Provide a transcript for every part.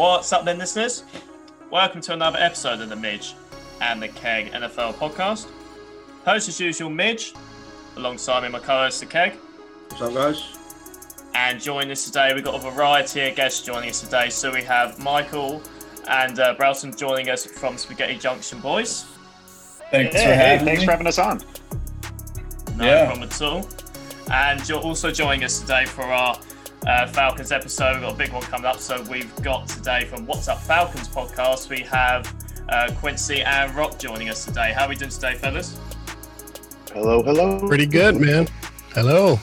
What's up, then, listeners? Welcome to another episode of the Midge and the Keg NFL podcast. Host as usual, Midge, alongside me, my co-host, the Keg. What's up, guys? And joining us today, we've got a variety of guests joining us today. So we have Michael and uh, Browson joining us from Spaghetti Junction Boys. Thanks yeah, for hey, having thanks me. for having us on. No Yeah. problem at all. And you're also joining us today for our uh, Falcons episode. We've got a big one coming up. So we've got today from What's Up Falcons podcast, we have uh, Quincy and Rock joining us today. How are we doing today, fellas? Hello, hello. Pretty good, man. Hello.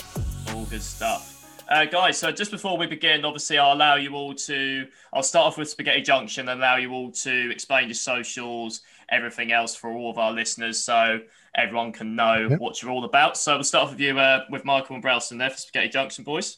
All good stuff. Uh, guys, so just before we begin, obviously, I'll allow you all to. I'll start off with Spaghetti Junction and allow you all to explain your socials, everything else for all of our listeners, so everyone can know Yep. what you're all about. So we'll start off with you, uh, with Michael and Browson there for Spaghetti Junction, boys.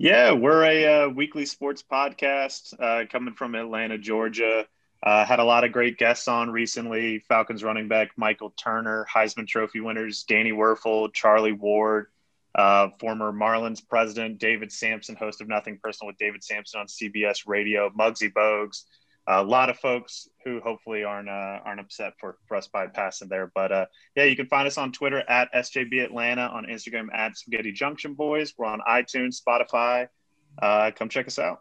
Yeah, we're a uh, weekly sports podcast uh, coming from Atlanta, Georgia. Uh, had a lot of great guests on recently. Falcons running back Michael Turner, Heisman Trophy winners Danny Wuerffel, Charlie Ward, uh, former Marlins president David Samson, host of Nothing Personal with David Samson on CBS Radio, Muggsy Bogues. A lot of folks who hopefully aren't uh, aren't upset for, for us bypassing there. But uh, yeah, you can find us on Twitter at SJB Atlanta, on Instagram at Spaghetti Junction Boys. We're on iTunes, Spotify. Uh, come check us out.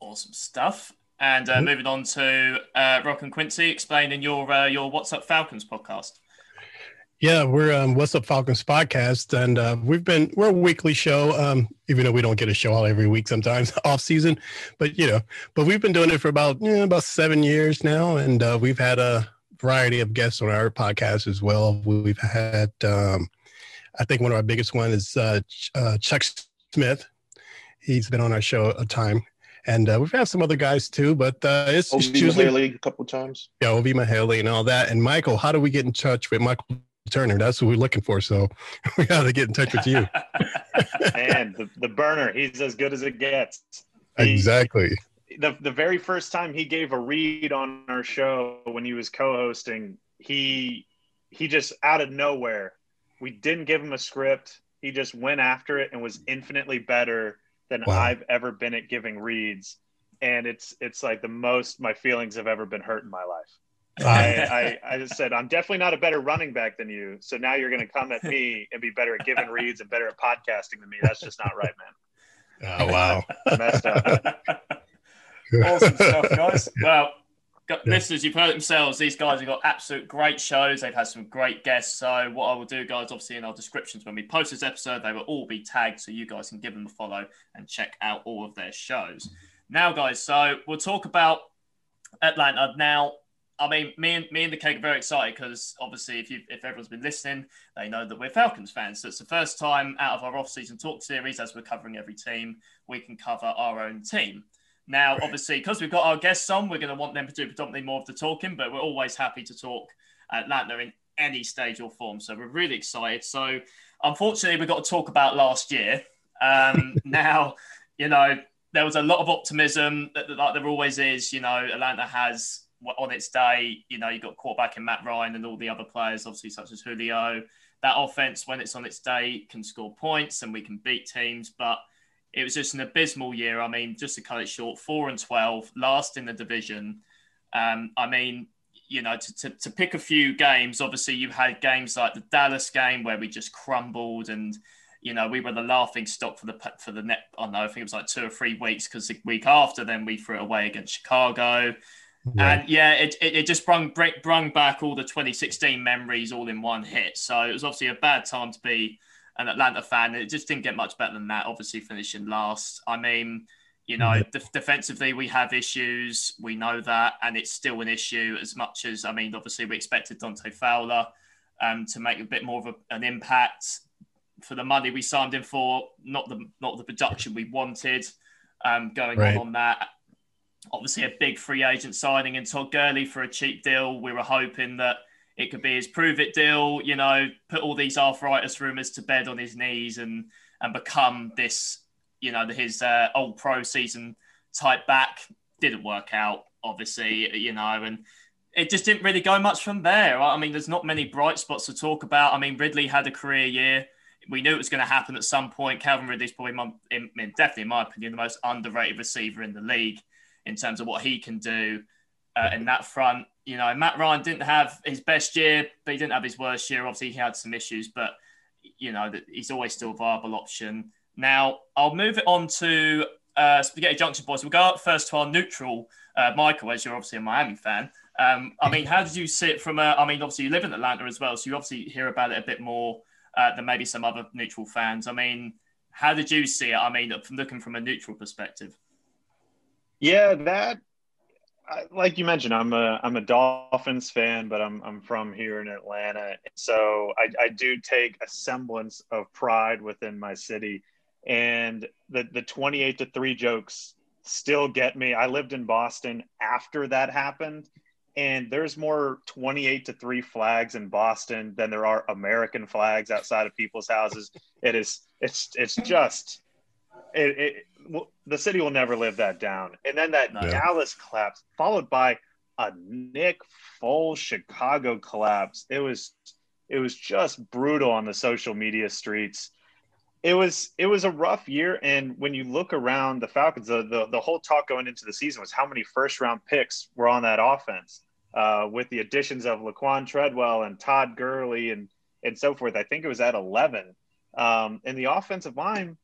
Awesome stuff. And uh, Mhm. moving on to uh, Rock and Quincy, explaining your uh, your What's Up Falcons podcast. Yeah, we're um, What's Up Falcons podcast, and uh, we've been we're a weekly show. Um, even though we don't get a show out every week, sometimes off season, but you know, but we've been doing it for about yeah, about seven years now, and uh, we've had a variety of guests on our podcast as well. We've had, um, I think, one of our biggest one is uh, uh, Chuck Smith. He's been on our show a time. And uh, we've had some other guys too, but uh, it's, Obi usually Mughelli a couple times. yeah, Ovie Mughelli and all that. And Michael, how do we get in touch with Michael Turner? That's what we're looking for. So we got to get in touch with you. and the, the burner, he's as good as it gets. He- exactly. the the very first time he gave a read on our show when he was co-hosting, he he just out of nowhere. We didn't give him a script. He just went after it and was infinitely better than Wow. I've ever been at giving reads. And it's it's like the most my feelings have ever been hurt in my life. I, I, I just said I'm definitely not a better running back than you. So now you're going to come at me and be better at giving reads and better at podcasting than me. That's just not right, man. Oh wow. Messed up. awesome stuff, guys. Well, got, Yeah. listeners, you've heard themselves. These guys have got absolute great shows. They've had some great guests. So, what I will do, guys, obviously in our descriptions when we post this episode, they will all be tagged so you guys can give them a follow and check out all of their shows. Now, guys, so we'll talk about Atlanta. Now, I mean, me and me and the Keg are very excited because obviously, if you if everyone's been listening, they know that we're Falcons fans. So it's the first time out of our off-season talk series, as we're covering every team, we can cover our own team. Now, obviously, because we've got our guests on, we're going to want them to do predominantly more of the talking, but we're always happy to talk Atlanta in any stage or form. So we're really excited. So unfortunately, we've got to talk about last year. Um, now, you know, there was a lot of optimism, that, like there always is. You know, Atlanta has on its day, you know, you've got quarterback in Matt Ryan and all the other players, obviously, such as Julio. That offense, when it's on its day, can score points and we can beat teams. But it was just an abysmal year. I mean, just to cut it short, four and 12, last in the division. Um, I mean, you know, to, to, to pick a few games, obviously, you had games like the Dallas game where we just crumbled and, you know, we were the laughing stock for the for the net. I don't know, I think it was like two or three weeks because the week after, then we threw it away against Chicago. Yeah. And yeah, it, it, it just brung, brung brung back all the 2016 memories all in one hit. So it was obviously a bad time to be an Atlanta fan. It just didn't get much better than that, obviously finishing last. I mean, you know, Yeah. def- defensively, we have issues. We know that. And it's still an issue as much as, I mean, obviously, we expected Dante Fowler um, to make a bit more of a, an impact for the money we signed him for, not the not the production we wanted um, going Right. on on that. Obviously, a big free agent signing in Todd Gurley for a cheap deal. We were hoping that it could be his prove it deal, you know, put all these arthritis rumors to bed on his knees and and become this, you know, his uh, old pro season type back. Didn't work out, obviously, you know, and it just didn't really go much from there. I mean, there's not many bright spots to talk about. I mean, Ridley had a career year. we knew it was going to happen at some point. Calvin Ridley's probably, my, in, definitely in my opinion, the most underrated receiver in the league in terms of what he can do uh, in that front. You know, Matt Ryan didn't have his best year, but he didn't have his worst year. Obviously, he had some issues, but you know he's always still a viable option. Now, I'll move it on to uh, Spaghetti Junction boys. We'll go up first to our neutral, uh, Michael, as you're obviously a Miami fan. Um, I mean, how did you see it from a? I mean, obviously you live in Atlanta as well, so you obviously hear about it a bit more uh, than maybe some other neutral fans. I mean, how did you see it? I mean, from looking from a neutral perspective. Yeah, that like you mentioned, I'm a I'm a Dolphins fan, but I'm I'm from here in Atlanta, so I, I do take a semblance of pride within my city, and the the 28 to three jokes still get me. I lived in Boston after that happened, and there's more 28 to 3 flags in Boston than there are American flags outside of people's houses. It is it's it's just it, it well, the city will never live that down. And then that no. Dallas collapse followed by a Nick Foles Chicago collapse. It was it was just brutal on the social media streets. It was it was a rough year, and when you look around the Falcons, the, the, the whole talk going into the season was how many first round picks were on that offense uh, with the additions of Laquon Treadwell and Todd Gurley and and so forth. I think it was at 11. Um, and the offensive line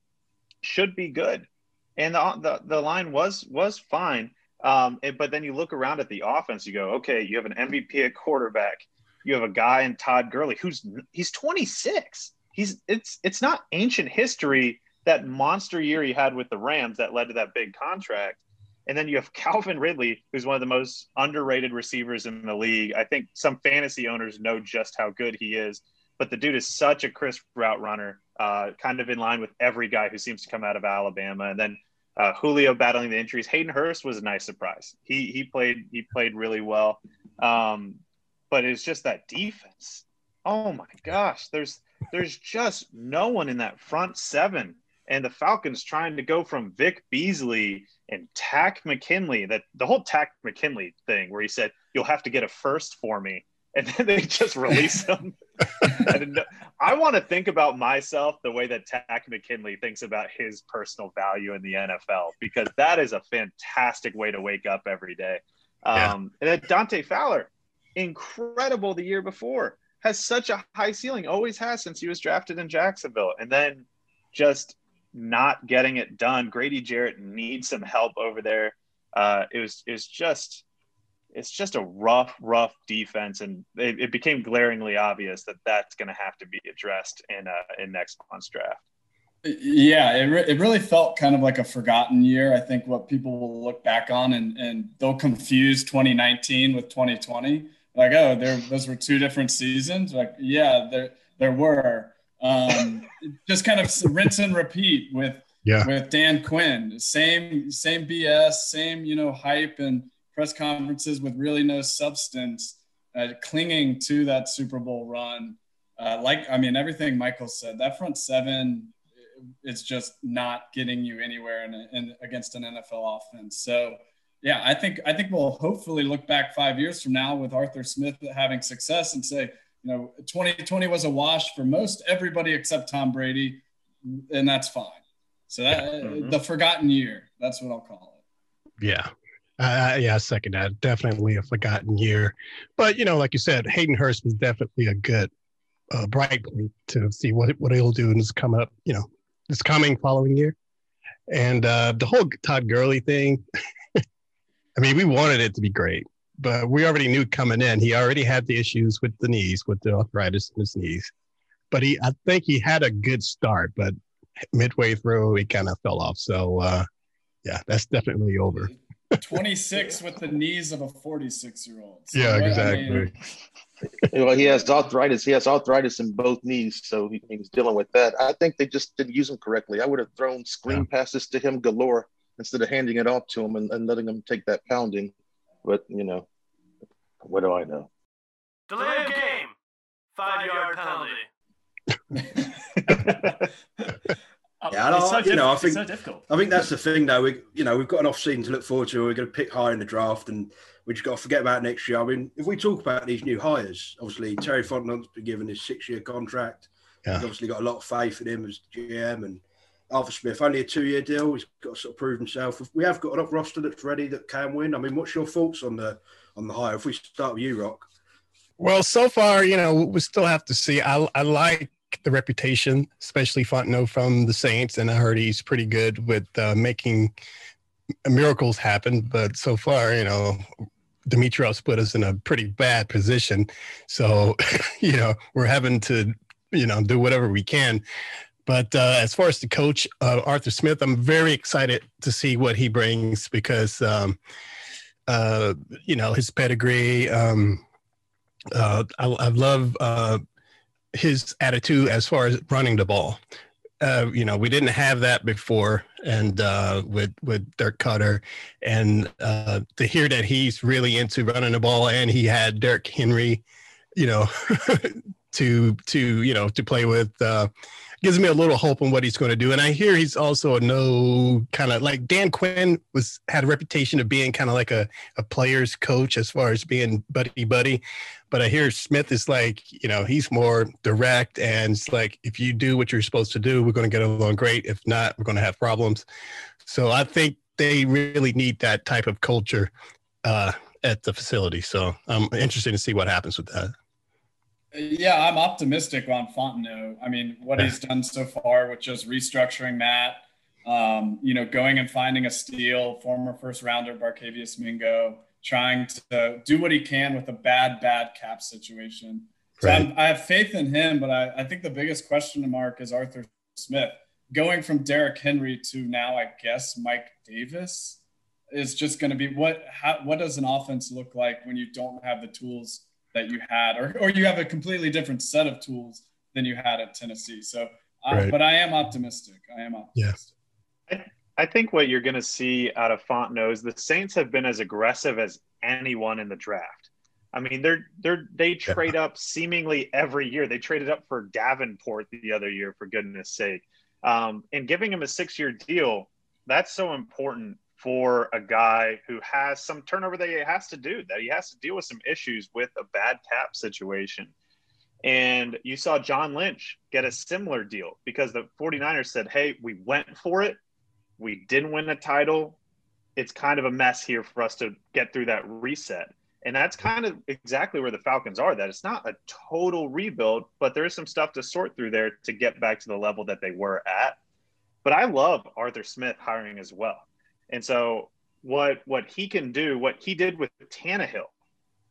should be good, and the the, the line was was fine. Um, it, but then you look around at the offense, you go, okay, you have an MVP at quarterback. You have a guy in Todd Gurley who's he's 26. He's it's it's not ancient history that monster year he had with the Rams that led to that big contract. And then you have Calvin Ridley, who's one of the most underrated receivers in the league. I think some fantasy owners know just how good he is, but the dude is such a crisp route runner, uh, kind of in line with every guy who seems to come out of Alabama. And then uh, Julio battling the injuries. Hayden Hurst was a nice surprise. He he played he played really well, um, but it's just that defense. Oh my gosh, there's there's just no one in that front seven and the Falcons trying to go from Vic Beasley and Takk McKinley, that the whole Takk McKinley thing where he said, You'll have to get a first for me. And then they just release him. I want to think about myself the way that Takk McKinley thinks about his personal value in the NFL, because that is a fantastic way to wake up every day. Yeah. Um, and then Dante Fowler, incredible the year before, has such a high ceiling, always has since he was drafted in Jacksonville. And then just not getting it done. Grady Jarrett needs some help over there. Uh, it was it's just it's just a rough, rough defense, and it, it became glaringly obvious that that's going to have to be addressed in uh, in next month's draft. Yeah, it, re- it really felt kind of like a forgotten year. I think what people will look back on and, and they'll confuse 2019 with 2020. Like, oh, there those were two different seasons. Like, yeah, there there were. Um, just kind of rinse and repeat with yeah. with Dan Quinn. Same same BS, same you know hype and press conferences with really no substance, uh, clinging to that Super Bowl run. Uh, like I mean, everything Michael said, that front seven is just not getting you anywhere in, in against an NFL offense. So yeah, I think I think we'll hopefully look back five years from now with Arthur Smith having success and say, you know, 2020 was a wash for most everybody except Tom Brady, and that's fine. So that mm-hmm. the forgotten year, that's what I'll call it. Yeah. Uh, yeah, second that. Definitely a forgotten year. But, you know, like you said, Hayden Hurst was definitely a good uh, bright point to see what, what he'll do in this coming up, you know, this coming following year. And uh, the whole Todd Gurley thing, I mean, we wanted it to be great but we already knew coming in he already had the issues with the knees, with the arthritis in his knees. But he, I think he had a good start, but midway through he kind of fell off. So uh, yeah, that's definitely over. 26 with the knees of a 46 year old. So yeah, exactly. I mean, well, he has arthritis. He has arthritis in both knees, so he, he's dealing with that. I think they just didn't use him correctly. I would have thrown screen yeah. passes to him galore instead of handing it off to him and, and letting him take that pounding. But you know, what do I know? Delay of game. Five yard penalty. yeah, I, so you know, I think so I think that's the thing, though. We, you know, we've got an off season to look forward to. We're going to pick high in the draft, and we just got to forget about next year. I mean, if we talk about these new hires, obviously Terry Fontenot's been given his six-year contract. Yeah. He's obviously got a lot of faith in him as GM and Arthur Smith, only a two year deal. He's got to sort of prove himself. We have got a roster that's ready that can win. I mean, what's your thoughts on the on the hire? If we start with you, Rock. Well, so far, you know, we still have to see. I, I like the reputation, especially Fontenot from the Saints, and I heard he's pretty good with uh, making miracles happen. But so far, you know, Dimitroff's put us in a pretty bad position. So, you know, we're having to, you know, do whatever we can. But uh, as far as the coach, uh, Arthur Smith, I'm very excited to see what he brings because, um, uh, you know, his pedigree. Um, uh, I, I, love uh, his attitude as far as running the ball. Uh, you know, we didn't have that before, and uh, with with Dirk Koetter, and uh, to hear that he's really into running the ball, and he had Derrick Henry, you know, to to you know to play with. Gives me a little hope on what he's going to do. And I hear he's also a no kind of like Dan Quinn was had a reputation of being kind of like a, a player's coach as far as being buddy buddy. But I hear Smith is like, you know, he's more direct and it's like if you do what you're supposed to do, we're going to get along great. If not, we're going to have problems. So I think they really need that type of culture uh, at the facility. So I'm interested to see what happens with that. Yeah, I'm optimistic on Fontenot. I mean, what he's done so far with just restructuring that, um, you know, going and finding a steal, former first rounder Barkevious Mingo, trying to do what he can with a bad, bad cap situation. So i have faith in him, but I, I think the biggest question mark is Arthur Smith. Going from Derrick Henry to now, I guess, Mike Davis is just going to be what, how, what does an offense look like when you don't have the tools that you had, or, or you have a completely different set of tools than you had at Tennessee. So, uh, right. but I am optimistic. I am optimistic. Yeah. I, I think what you're going to see out of Fontenot is the Saints have been as aggressive as anyone in the draft. I mean, they're they're they trade yeah. up seemingly every year. They traded up for Davenport the other year, for goodness sake, um, and giving him a six-year deal. That's so important for a guy who has some turnover that he has to do, that he has to deal with some issues with a bad cap situation. And you saw John Lynch get a similar deal because the 49ers said, Hey, we went for it. We didn't win a title. It's kind of a mess here for us to get through that reset. And that's kind of exactly where the Falcons are. That it's not a total rebuild, but there is some stuff to sort through there to get back to the level that they were at. But I love Arthur Smith hiring as well. And so what what he can do, what he did with Tannehill,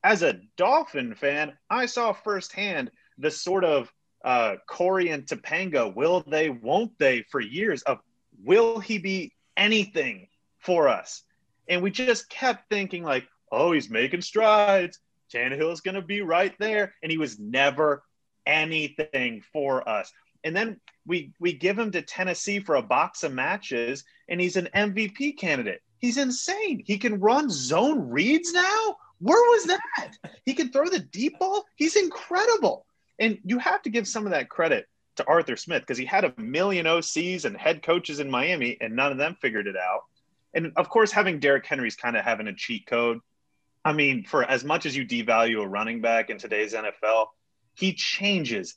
as a Dolphin fan, I saw firsthand the sort of uh, Corey and Topanga, will they, won't they, for years of will he be anything for us? And we just kept thinking like, oh, he's making strides. Tannehill is going to be right there, and he was never anything for us. And then we we give him to Tennessee for a box of matches, and he's an MVP candidate. He's insane. He can run zone reads now. Where was that? He can throw the deep ball. He's incredible. And you have to give some of that credit to Arthur Smith because he had a million OCs and head coaches in Miami, and none of them figured it out. And of course, having Derrick Henry's kind of having a cheat code. I mean, for as much as you devalue a running back in today's NFL, he changes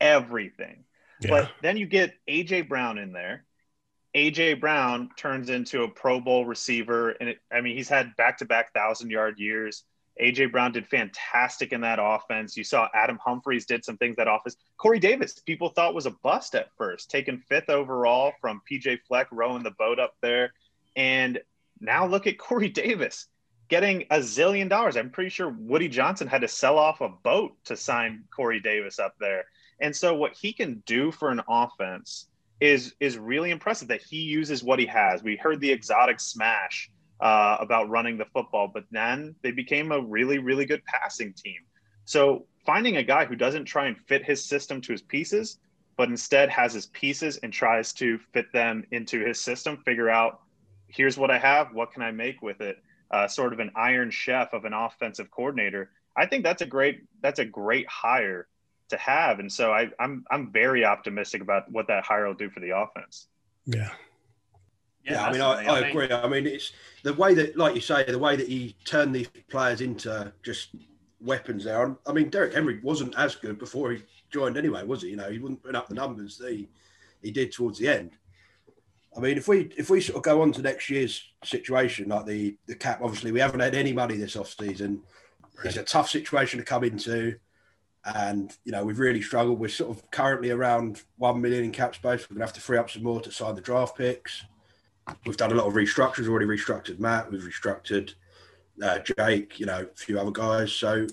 everything. But then you get AJ Brown in there. AJ Brown turns into a Pro Bowl receiver, and it, I mean he's had back-to-back thousand-yard years. AJ Brown did fantastic in that offense. You saw Adam Humphries did some things that office. Corey Davis, people thought was a bust at first, taken fifth overall from PJ Fleck, rowing the boat up there, and now look at Corey Davis getting a zillion dollars. I'm pretty sure Woody Johnson had to sell off a boat to sign Corey Davis up there. And so what he can do for an offense is is really impressive that he uses what he has. We heard the exotic smash uh, about running the football, but then they became a really really good passing team. So finding a guy who doesn't try and fit his system to his pieces, but instead has his pieces and tries to fit them into his system, figure out here's what I have, what can I make with it? Uh, sort of an iron chef of an offensive coordinator. I think that's a great that's a great hire to have. And so I, I'm I'm very optimistic about what that hire will do for the offense. Yeah. Yeah, yeah I mean, I, I, agree. I mean, it's the way that, like you say, the way that he turned these players into just weapons there. I mean, Derrick Henry wasn't as good before he joined anyway, was he? You know, he wouldn't put up the numbers that he, he did towards the end. I mean, if we if we sort of go on to next year's situation, like the the cap, obviously we haven't had any money this off season. It's a tough situation to come into, and you know we've really struggled. We're sort of currently around one million in cap space. We're gonna have to free up some more to sign the draft picks. We've done a lot of restructures. We've already restructured Matt. We've restructured uh, Jake. You know, a few other guys. So,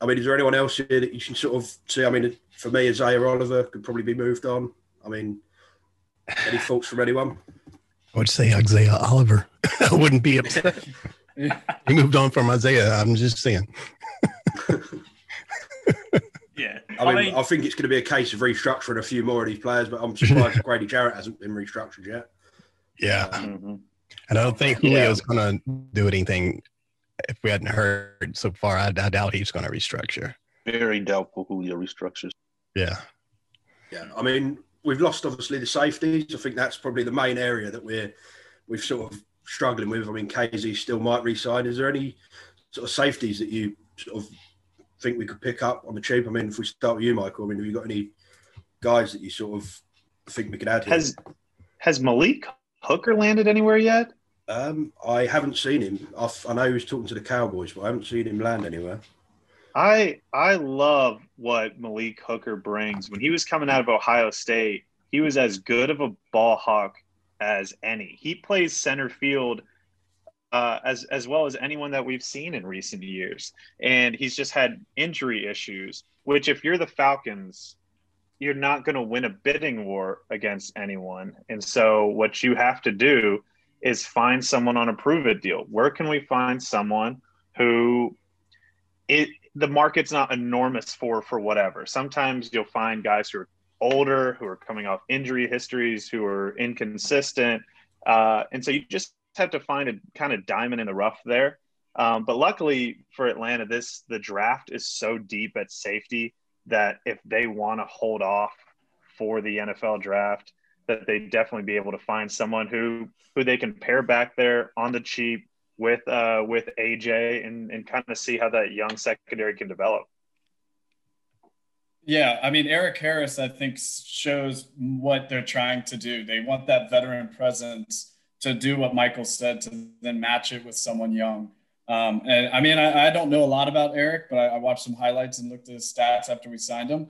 I mean, is there anyone else here that you can sort of see? I mean, for me, Isaiah Oliver could probably be moved on. I mean, any thoughts from anyone? I would say Isaiah Oliver. I wouldn't be upset. he moved on from Isaiah. I'm just saying. Yeah, I mean, I, think it's going to be a case of restructuring a few more of these players, but I'm surprised Grady Jarrett hasn't been restructured yet. Yeah. Mhm. And I don't think Julio's going to do anything. If we hadn't heard so far, I, I doubt he's going to restructure. Very doubtful Julio restructures. Yeah. Yeah, I mean, we've lost obviously the safeties. I think that's probably the main area that we're we've sort of struggling with. I mean, Kazee still might resign. Is there any sort of safeties that you sort of think we could pick up on the cheap? I mean, if we start with you, Michael, I mean, have you got any guys that you sort of think we could add? Here? Has has Malik Hooker landed anywhere yet? Um, I haven't seen him. I've, I know he was talking to the Cowboys, but I haven't seen him land anywhere. I I love what Malik Hooker brings. When he was coming out of Ohio State, he was as good of a ball hawk as any. He plays center field uh, as as well as anyone that we've seen in recent years, and he's just had injury issues. Which, if you're the Falcons, you're not going to win a bidding war against anyone. And so, what you have to do is find someone on a prove it deal. Where can we find someone who it the market's not enormous for for whatever. Sometimes you'll find guys who are older, who are coming off injury histories, who are inconsistent, uh, and so you just have to find a kind of diamond in the rough there. Um, but luckily for Atlanta, this the draft is so deep at safety that if they want to hold off for the NFL draft, that they definitely be able to find someone who who they can pair back there on the cheap with uh, with AJ and, and kind of see how that young secondary can develop. Yeah, I mean Erik Harris, I think shows what they're trying to do. They want that veteran presence to do what Michael said to then match it with someone young. Um, and I mean, I, I, don't know a lot about Erik, but I, I, watched some highlights and looked at his stats after we signed him.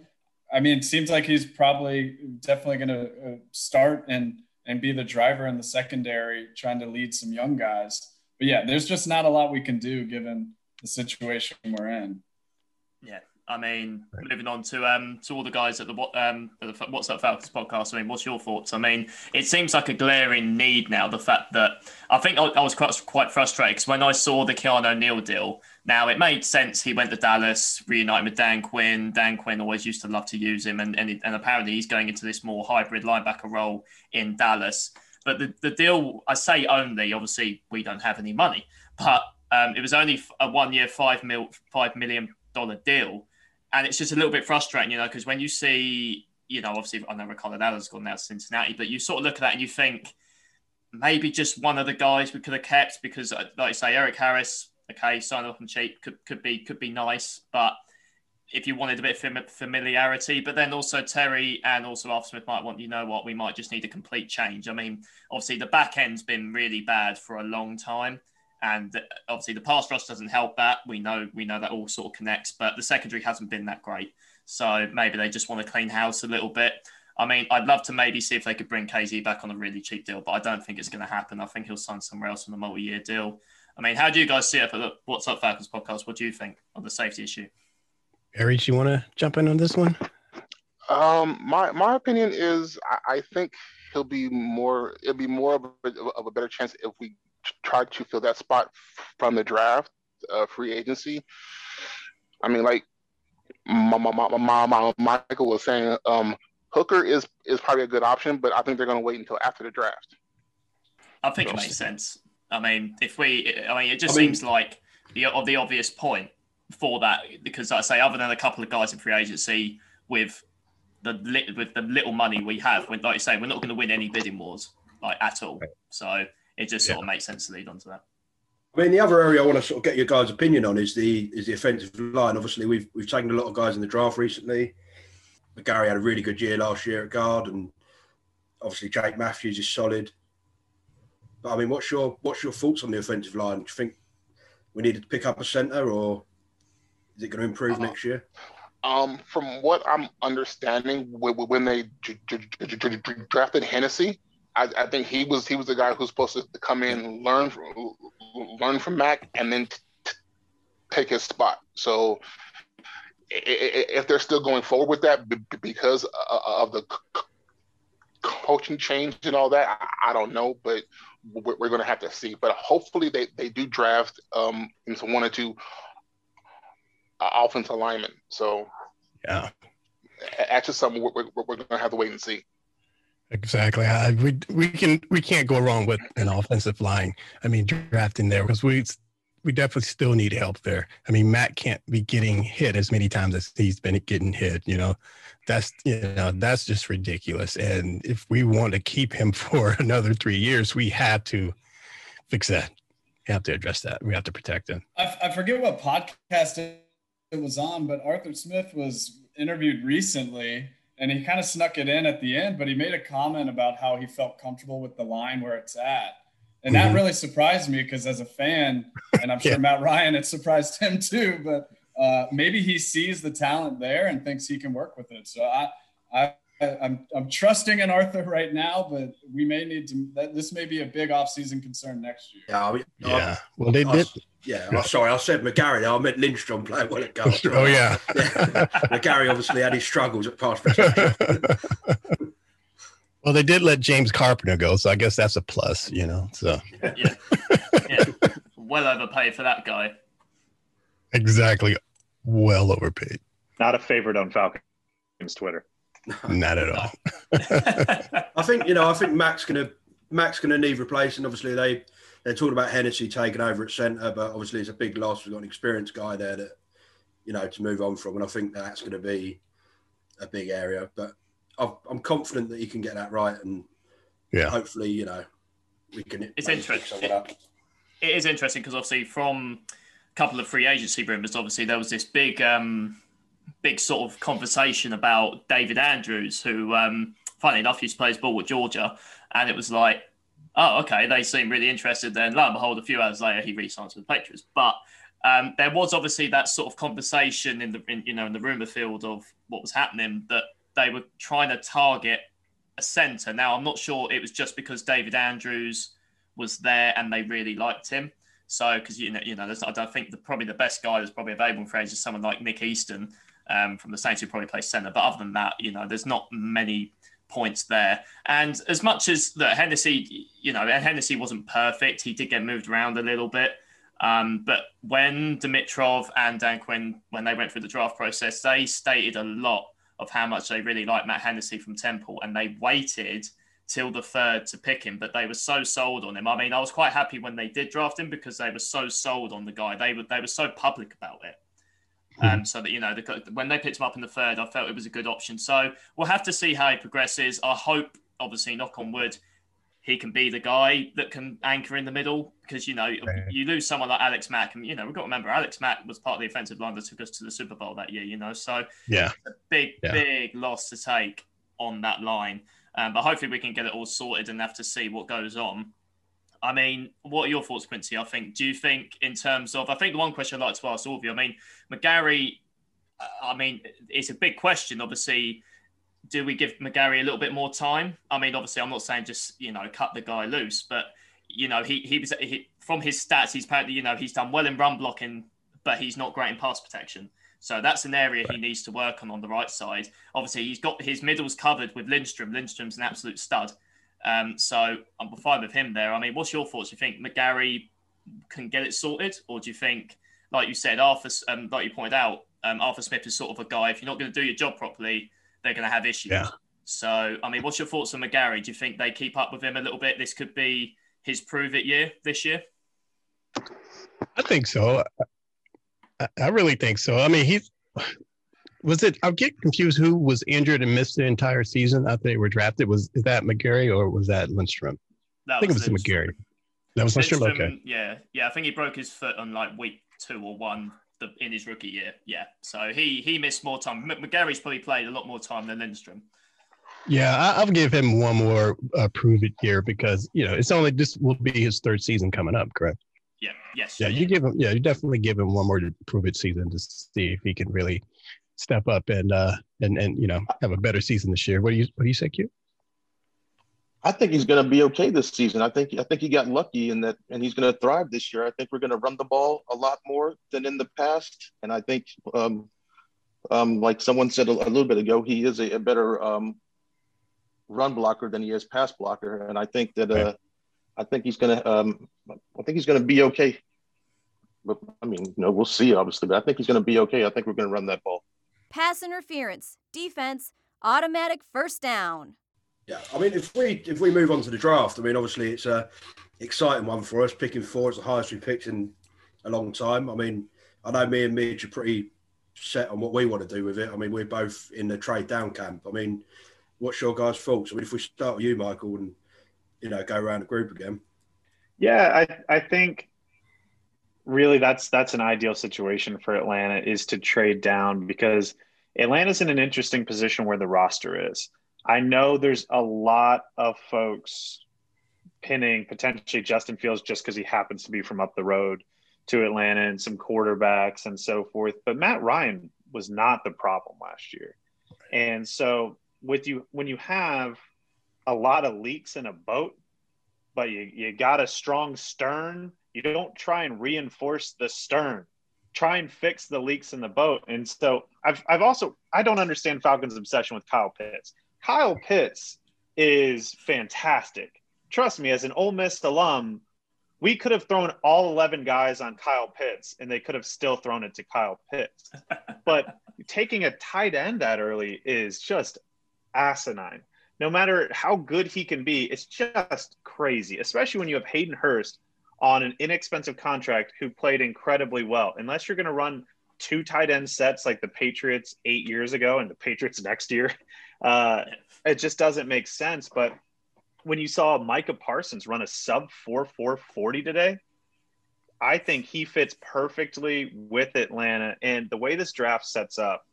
I mean, it seems like he's probably definitely going to uh, start and and be the driver in the secondary, trying to lead some young guys. But yeah, there's just not a lot we can do given the situation we're in. Yeah, I mean, moving on to um to all the guys at the um the What's Up Falcons podcast. I mean, what's your thoughts? I mean, it seems like a glaring need now. The fact that I think I, I was quite quite frustrated because when I saw the Keanu O'Neal deal, now it made sense. He went to Dallas, reunited with Dan Quinn. Dan Quinn always used to love to use him, and and, he, and apparently he's going into this more hybrid linebacker role in Dallas. But the, the deal, I say only, obviously we don't have any money, but um, it was only a one year, five mil, five million dollar deal. And it's just a little bit frustrating, you know, because when you see, you know, obviously I know Ricardo Allen's gone now to Cincinnati, but you sort of look at that and you think maybe just one of the guys we could have kept because, uh, like I say, Erik Harris, okay, sign off and cheap could, could be could be nice, but if you wanted a bit of familiarity, but then also Terry and also Arthur Smith might want, you know what, we might just need a complete change. I mean, obviously the back end's been really bad for a long time. And obviously the pass rush doesn't help that. We know we know that all sort of connects, but the secondary hasn't been that great. So maybe they just want to clean house a little bit. I mean, I'd love to maybe see if they could bring Kazee back on a really cheap deal, but I don't think it's going to happen. I think he'll sign somewhere else on a multi-year deal. I mean, how do you guys see it for the What's Up Falcons podcast? What do you think on the safety issue? Aries, you want to jump in on this one? Um, my my opinion is I, I, think he'll be more. It'll be more of a, of a better chance if we try to fill that spot from the draft, uh, free agency. I mean, like my, my, my, my, Michael was saying, um, Hooker is is probably a good option, but I think they're going to wait until after the draft. I think it makes sense. I mean, if we, I mean, it just I seems mean, like the of the obvious point for that because I say other than a couple of guys in free agency with the with the little money we have, when like you say, we're not going to win any bidding wars like at all. So it just sort yeah. of makes sense to lead on to that. I mean, the other area I want to sort of get your guys' opinion on is the is the offensive line. Obviously, we've we've taken a lot of guys in the draft recently. McGary had a really good year last year at guard, and obviously Jake Matthews is solid. But I mean, what's your what's your thoughts on the offensive line? Do you think we needed to pick up a centre, or is it going to improve next year? Um, from what I'm understanding, when they drafted Hennessy, I, I, think he was he was the guy who's supposed to come in, learn from, learn from Mack, and then t- take his spot. So if they're still going forward with that because of the coaching change and all that, I don't know, but we're going to have to see. But hopefully they, they do draft um, into one or two uh, offensive linemen. So yeah, that's just something we're, we're, we're going to have to wait and see. Exactly. I, we we can we can't go wrong with an offensive line. I mean, drafting there because we we definitely still need help there. I mean, Matt can't be getting hit as many times as he's been getting hit. You know, that's you know that's just ridiculous. And if we want to keep him for another three years, we have to fix that. We have to address that. We have to protect him. I, I forget what podcast it was on, but Arthur Smith was interviewed recently and he kind of snuck it in at the end, but he made a comment about how he felt comfortable with the line where it's at. And that mm-hmm. really surprised me because as a fan, and I'm sure yeah. Matt Ryan, it surprised him too, but uh, maybe he sees the talent there and thinks he can work with it. So I, I, I'm, I'm trusting in Arthur right now, but we may need to. This may be a big off-season concern next year. Yeah, I mean, yeah. I, well, they did. Yeah, oh, sorry, I said McGary. I meant Lindstrom playing well at goal. oh yeah. yeah. McGary obviously had his struggles at pass well, they did let James Carpenter go, so I guess that's a plus, you know. So yeah, yeah. well overpaid for that guy. Exactly, well overpaid. Not a favorite on Falcons Twitter. Not at all. I think you know. I think Mack's gonna Mack's gonna need replacing. Obviously, they they're talking about Hennessy taking over at centre, but obviously it's a big loss. We've got an experienced guy there that, you know, to move on from. And I think that's going to be a big area. But i am confident that he can get that right. And yeah, hopefully, you know, we can. It's interesting. It, it is interesting because obviously from a couple of free agency rumors, obviously there was this big, um, big sort of conversation about David Andrews, who, um, funny enough, used to play ball with Georgia. And it was like, oh, okay, they seem really interested. Then, lo and behold, a few hours later, he re-signs with the Patriots. But um, there was obviously that sort of conversation in the in, you know in the rumor field of what was happening that they were trying to target a centre. Now, I'm not sure it was just because David Andrews was there and they really liked him. So, because you know, you know, I don't think the, probably the best guy that's probably available for age is someone like Nick Easton um, from the Saints who probably plays centre. But other than that, you know, there's not many points there. And as much as the Hennessy, you know, and Hennessy wasn't perfect, he did get moved around a little bit. Um, but when Dimitroff and Dan Quinn, when they went through the draft process, they stated a lot of how much they really liked Matt Hennessy from Temple, and they waited till the third to pick him. But they were so sold on him. I mean, I was quite happy when they did draft him because they were so sold on the guy. They were they were so public about it. Hmm. Um, so that you know, the, when they picked him up in the third, I felt it was a good option. So we'll have to see how he progresses. I hope, obviously, knock on wood, he can be the guy that can anchor in the middle because you know you lose someone like Alex Mack, and you know we've got to remember Alex Mack was part of the offensive line that took us to the Super Bowl that year. You know, so yeah, a big yeah. big loss to take on that line. Um, but hopefully we can get it all sorted and have to see what goes on. I mean, what are your thoughts, Quincy? I think, do you think, in terms of, I think the one question I'd like to ask all of you, I mean, McGary, I mean, it's a big question. Obviously, do we give McGary a little bit more time? I mean, obviously, I'm not saying just, you know, cut the guy loose, but, you know, he, he was, he, from his stats, he's apparently, you know, he's done well in run blocking, but he's not great in pass protection. So that's an area he needs to work on on the right side. Obviously, he's got his middles covered with Lindstrom. Lindstrom's an absolute stud. Um, so I'm fine with him there. I mean, what's your thoughts? Do you think McGary can get it sorted, or do you think, like you said, Arthur, um, like you pointed out, um, Arthur Smith is sort of a guy. If you're not going to do your job properly, they're going to have issues. Yeah. So, I mean, what's your thoughts on McGary? Do you think they keep up with him a little bit? This could be his prove it year this year. I think so. I, I really think so. I mean, he's was it? I get confused. Who was injured and missed the entire season after they were drafted? Was is that McGary or was that Lindstrom? That I think it was Lindstrom. McGary. That was Lindstrom. Okay. Yeah, yeah. I think he broke his foot on like week two or one the, in his rookie year. Yeah, so he he missed more time. McGary's probably played a lot more time than Lindstrom. Yeah, I, I'll give him one more uh, prove it year because you know it's only this will be his third season coming up, correct? Yeah. Yes. Yeah, you give him. Yeah, you definitely give him one more to prove it season to see if he can really step up and uh and and you know have a better season this year. What do you what do you say, Q? I think he's going to be okay this season. I think I think he got lucky in that, and he's going to thrive this year. I think we're going to run the ball a lot more than in the past, and I think, um, um, like someone said a, a little bit ago, he is a, a better um, run blocker than he is pass blocker, and I think that uh, I think he's going to um, I think he's going to be okay. But I mean, you know, we'll see obviously, but I think he's going to be okay. I think we're going to run that ball. Pass interference, defense, automatic first down. Yeah, I mean, if we if we move on to the draft, I mean, obviously it's a exciting one for us. Picking four is the highest we've picked in a long time. I mean, I know me and Midge are pretty set on what we want to do with it. I mean, we're both in the trade down camp. I mean, what's your guys' thoughts? I mean, if we start with you, Michael, and you know, go around the group again. Yeah, I I think really that's that's an ideal situation for Atlanta is to trade down because Atlanta's in an interesting position where the roster is. I know there's a lot of folks pinning potentially Justin Fields just because he happens to be from up the road to Atlanta and some quarterbacks and so forth. But Matt Ryan was not the problem last year. And so with you when you have a lot of leaks in a boat, but you, you got a strong stern, you don't try and reinforce the stern. Try and fix the leaks in the boat. And so I've I've also I don't understand Falcons' obsession with Kyle Pitts. Kyle Pitts is fantastic. Trust me, as an Ole Miss alum, we could have thrown all 11 guys on Kyle Pitts and they could have still thrown it to Kyle Pitts. but taking a tight end that early is just asinine. No matter how good he can be, it's just crazy, especially when you have Hayden Hurst on an inexpensive contract who played incredibly well. Unless you're going to run two tight end sets like the Patriots eight years ago and the Patriots next year, uh, it just doesn't make sense. But when you saw Micah Parsons run a sub 4 440 today, I think he fits perfectly with Atlanta. And the way this draft sets up,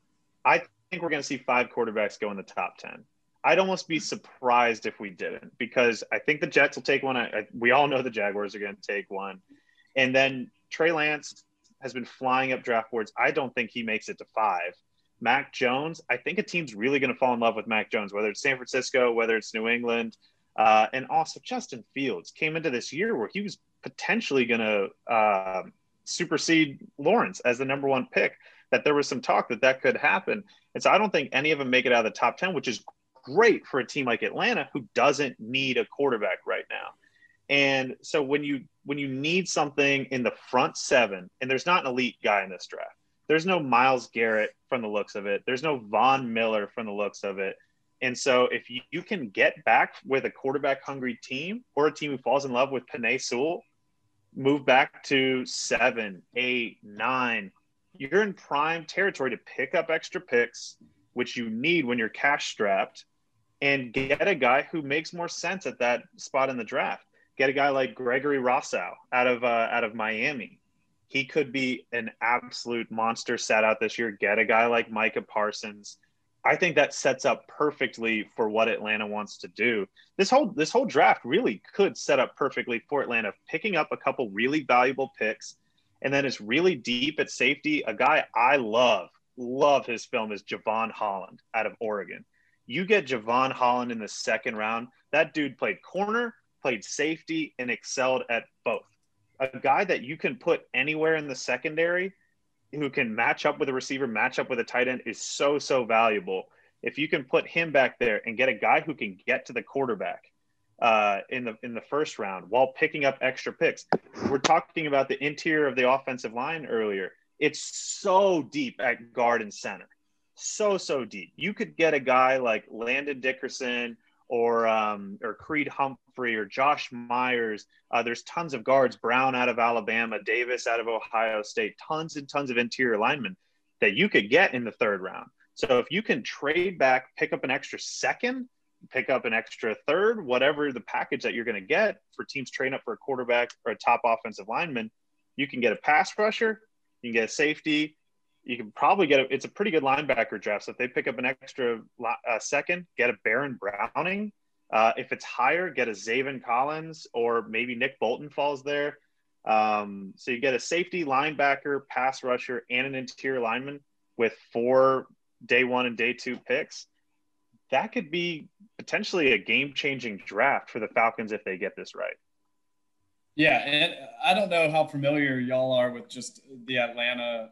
I think we're going to see five quarterbacks go in the top 10. I'd almost be surprised if we didn't because I think the Jets will take one. I, we all know the Jaguars are going to take one. And then Trey Lance has been flying up draft boards. I don't think he makes it to five. Mac Jones, I think a team's really going to fall in love with Mac Jones, whether it's San Francisco, whether it's New England. Uh, and also, Justin Fields came into this year where he was potentially going to uh, supersede Lawrence as the number one pick. That there was some talk that that could happen. And so I don't think any of them make it out of the top 10, which is great for a team like Atlanta who doesn't need a quarterback right now. And so when you when you need something in the front seven, and there's not an elite guy in this draft, there's no Myles Garrett from the looks of it. There's no Von Miller from the looks of it. And so if you, you can get back with a quarterback hungry team or a team who falls in love with Penei Sewell, move back to seven, eight, nine, you're in prime territory to pick up extra picks, which you need when you're cash strapped, and get a guy who makes more sense at that spot in the draft. Get a guy like Gregory Rousseau out of uh, out of Miami he could be an absolute monster set out this year. Get a guy like Micah Parsons. I think that sets up perfectly for what Atlanta wants to do. This whole this whole draft really could set up perfectly for Atlanta, picking up a couple really valuable picks, and then it's really deep at safety. A guy I love, love his film is Jevon Holland out of Oregon. You get Jevon Holland in the second round. That dude played corner, played safety, and excelled at both a guy that you can put anywhere in the secondary who can match up with a receiver, match up with a tight end is so, so valuable. If you can put him back there and get a guy who can get to the quarterback uh, in the in the first round while picking up extra picks, we're talking about the interior of the offensive line earlier. It's so deep at guard and center, so so deep. You could get a guy like Landon Dickerson or um, or Creed Humphrey or Josh Myers. Uh, there's tons of guards, Brown out of Alabama, Davis out of Ohio State, tons and tons of interior linemen that you could get in the third round. So if you can trade back, pick up an extra second, pick up an extra third, whatever the package that you're going to get for teams trading up for a quarterback or a top offensive lineman, you can get a pass rusher You can get a safety. You can probably get a, it's a pretty good linebacker draft. So if they pick up an extra uh, second, get a Baron Browning. Uh, if it's higher, get a Zaven Collins or maybe Nick Bolton falls there. Um, so you get a safety, linebacker, pass rusher, and an interior lineman with four day one and day two picks. That could be potentially a game changing draft for the Falcons if they get this right. Yeah, and I don't know how familiar y'all are with just the Atlanta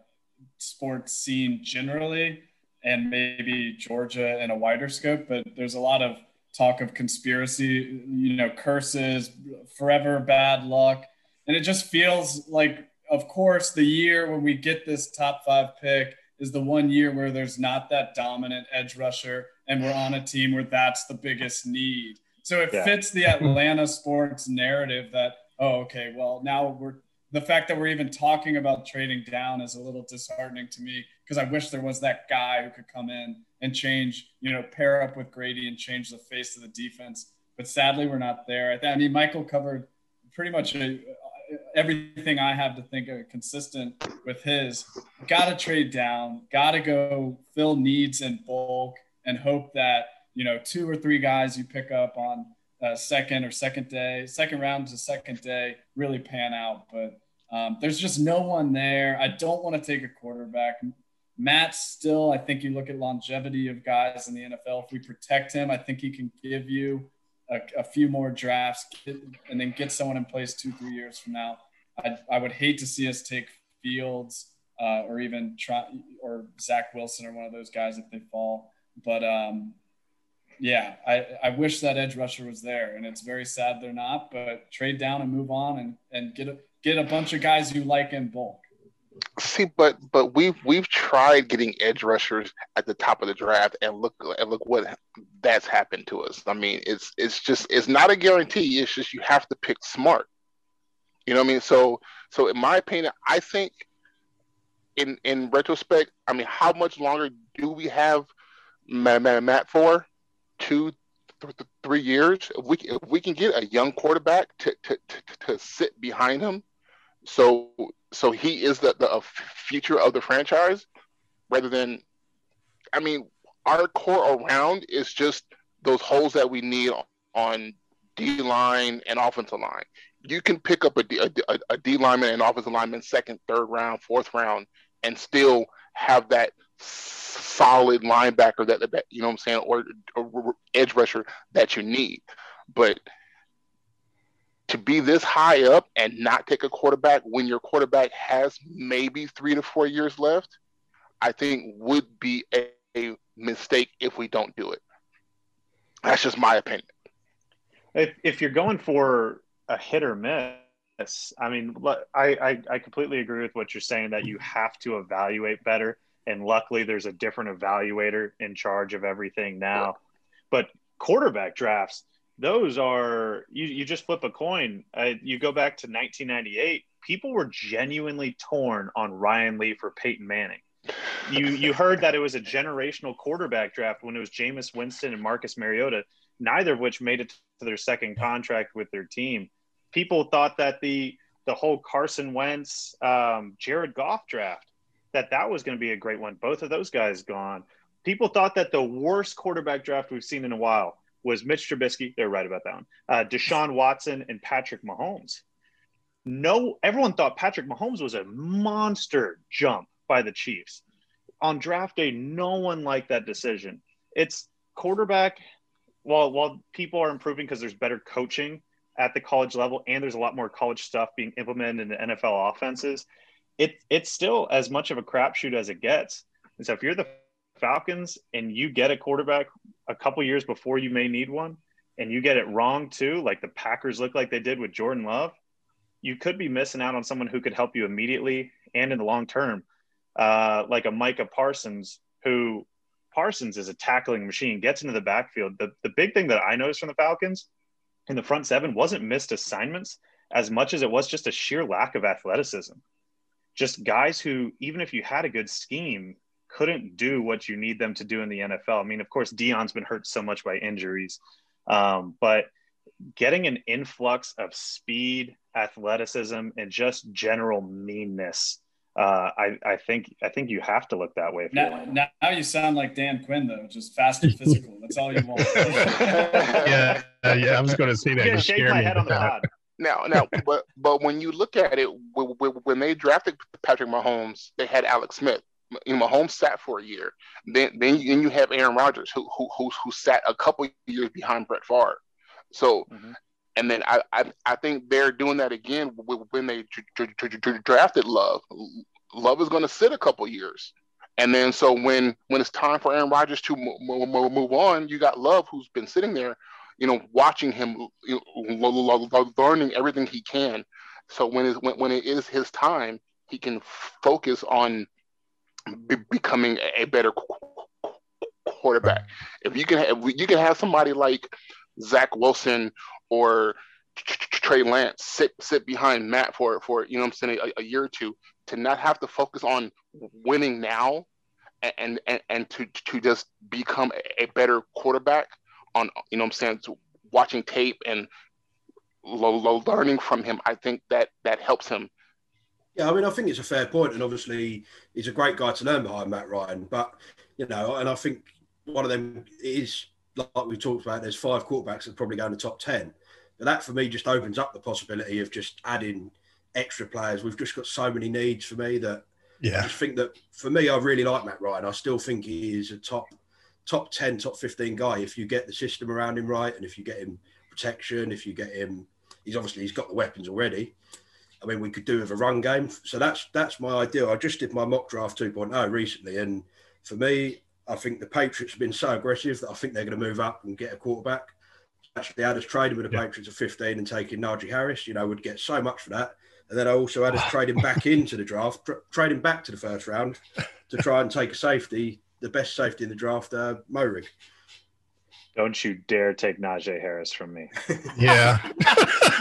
sports scene generally, and maybe Georgia in a wider scope, but there's a lot of talk of conspiracy, you know, curses, forever bad luck. And it just feels like, of course, the year when we get this top five pick is the one year where there's not that dominant edge rusher and we're on a team where that's the biggest need. So it yeah. fits the Atlanta sports narrative that oh, okay, well, now we're the fact that we're even talking about trading down is a little disheartening to me because I wish there was that guy who could come in and change, you know, pair up with Grady and change the face of the defense. But sadly, we're not there. I, mean, Michael covered pretty much a, everything I have to think of consistent with his. Got to trade down, got to go fill needs in bulk and hope that, you know, two or three guys you pick up on uh, second or second day, second round to second day really pan out. But um, there's just no one there. I don't want to take a quarterback. Matt still, I think you look at longevity of guys in the NFL. If we protect him, I think he can give you a, a few more drafts and then get someone in place two, three years from now. I, I would hate to see us take Fields uh, or even try or Zach Wilson or one of those guys if they fall. But um, yeah, I, I wish that edge rusher was there, and it's very sad they're not. But trade down and move on, and and get a get a bunch of guys you like in bulk. See, but but we've we've tried getting edge rushers at the top of the draft, and look and look what that's happened to us. I mean, it's it's just it's not a guarantee. It's just you have to pick smart. You know what I mean? So so in my opinion, I think in in retrospect, I mean, how much longer do we have Matt, Matt for? Two, th- three years, if we if we can get a young quarterback to to, to, to sit behind him, so so he is the, the future of the franchise, rather than, I mean, our core around is just those holes that we need on D line and offensive line. You can pick up a D, a, a D lineman and offensive lineman second, third round, fourth round, and still have that solid linebacker that, that you know what I'm saying, or, or edge rusher that you need. But to be this high up and not take a quarterback when your quarterback has maybe three to four years left, I think would be a, a mistake if we don't do it. That's just my opinion. If, if you're going for a hit or miss, I mean, I, I, I completely agree with what you're saying that you have to evaluate better and luckily there's a different evaluator in charge of everything now. But quarterback drafts, those are you, you just flip a coin. Uh, you go back to 1998, people were genuinely torn on Ryan Leaf or Peyton Manning. You you heard that it was a generational quarterback draft when it was Jameis Winston and Marcus Mariota, neither of which made it to their second contract with their team. People thought that the the whole Carson Wentz, um, Jared Goff draft that that was going to be a great one. Both of those guys gone. People thought that the worst quarterback draft we've seen in a while was Mitch Trubisky. They're right about that one. Uh, Deshaun Watson and Patrick Mahomes. No, everyone thought Patrick Mahomes was a monster jump by the Chiefs. On draft day, no one liked that decision. It's quarterback. While while people are improving because there's better coaching at the college level and there's a lot more college stuff being implemented in the NFL offenses, it it's still as much of a crapshoot as it gets. And so if you're the Falcons and you get a quarterback a couple years before you may need one, and you get it wrong too, like the Packers look like they did with Jordan Love, you could be missing out on someone who could help you immediately and in the long term, uh, like a Micah Parsons, who Parsons is a tackling machine, gets into the backfield. The, the big thing that I noticed from the Falcons in the front seven wasn't missed assignments as much as it was just a sheer lack of athleticism just guys who, even if you had a good scheme, couldn't do what you need them to do in the NFL. I mean, of course, Dion's been hurt so much by injuries, um, but getting an influx of speed, athleticism, and just general meanness uh, I, I think I think you have to look that way. If now, now, now, you sound like Dan Quinn though, just fast and physical. That's all you want. yeah, uh, yeah. I was going to say that. Yeah, shake my head on the pod. Now, now, but but when you look at it, when they drafted Patrick Mahomes, they had Alex Smith. You know, Mahomes sat for a year. Then then you, then you have Aaron Rodgers, who who who, who sat a couple years behind Brett Favre. So. Mm-hmm. And then I, I, I think they're doing that again when they drafted Love. Love is going to sit a couple years, and then so when when it's time for Aaron Rodgers to move on, you got Love who's been sitting there, you know, watching him, you know, learning everything he can. So when it when, when it is his time, he can focus on be, becoming a better quarterback. If you can, if you can have somebody like Zach Wilson or Trey Lance sit sit behind Matt for for you know I'm saying a, a, year or two to not have to focus on winning now and and, and to to just become a, better quarterback on you know I'm saying watching tape and low, low learning from him I think that that helps him. Yeah I mean I think it's a fair point and obviously he's a great guy to learn behind Matt Ryan but you know and I think one of them is like we talked about there's five quarterbacks that probably go in the top 10 but that for me just opens up the possibility of just adding extra players. We've just got so many needs for me that yeah. I just think that for me, I really like Matt Ryan. I still think he is a top top 10, top 15 guy if you get the system around him right and if you get him protection, if you get him he's obviously he's got the weapons already. I mean, we could do with a run game. So that's that's my ideal. I just did my mock draft 2.0 recently, and for me, I think the Patriots have been so aggressive that I think they're going to move up and get a quarterback actually had us trading with the yeah. Patriots at 15 and taking Najee Harris, you know, would get so much for that. And then I also had us trading back into the draft, tra- trading back to the first round to try and take a safety, the best safety in the draft, uh, Moehrig. Don't you dare take Najee Harris from me. Yeah.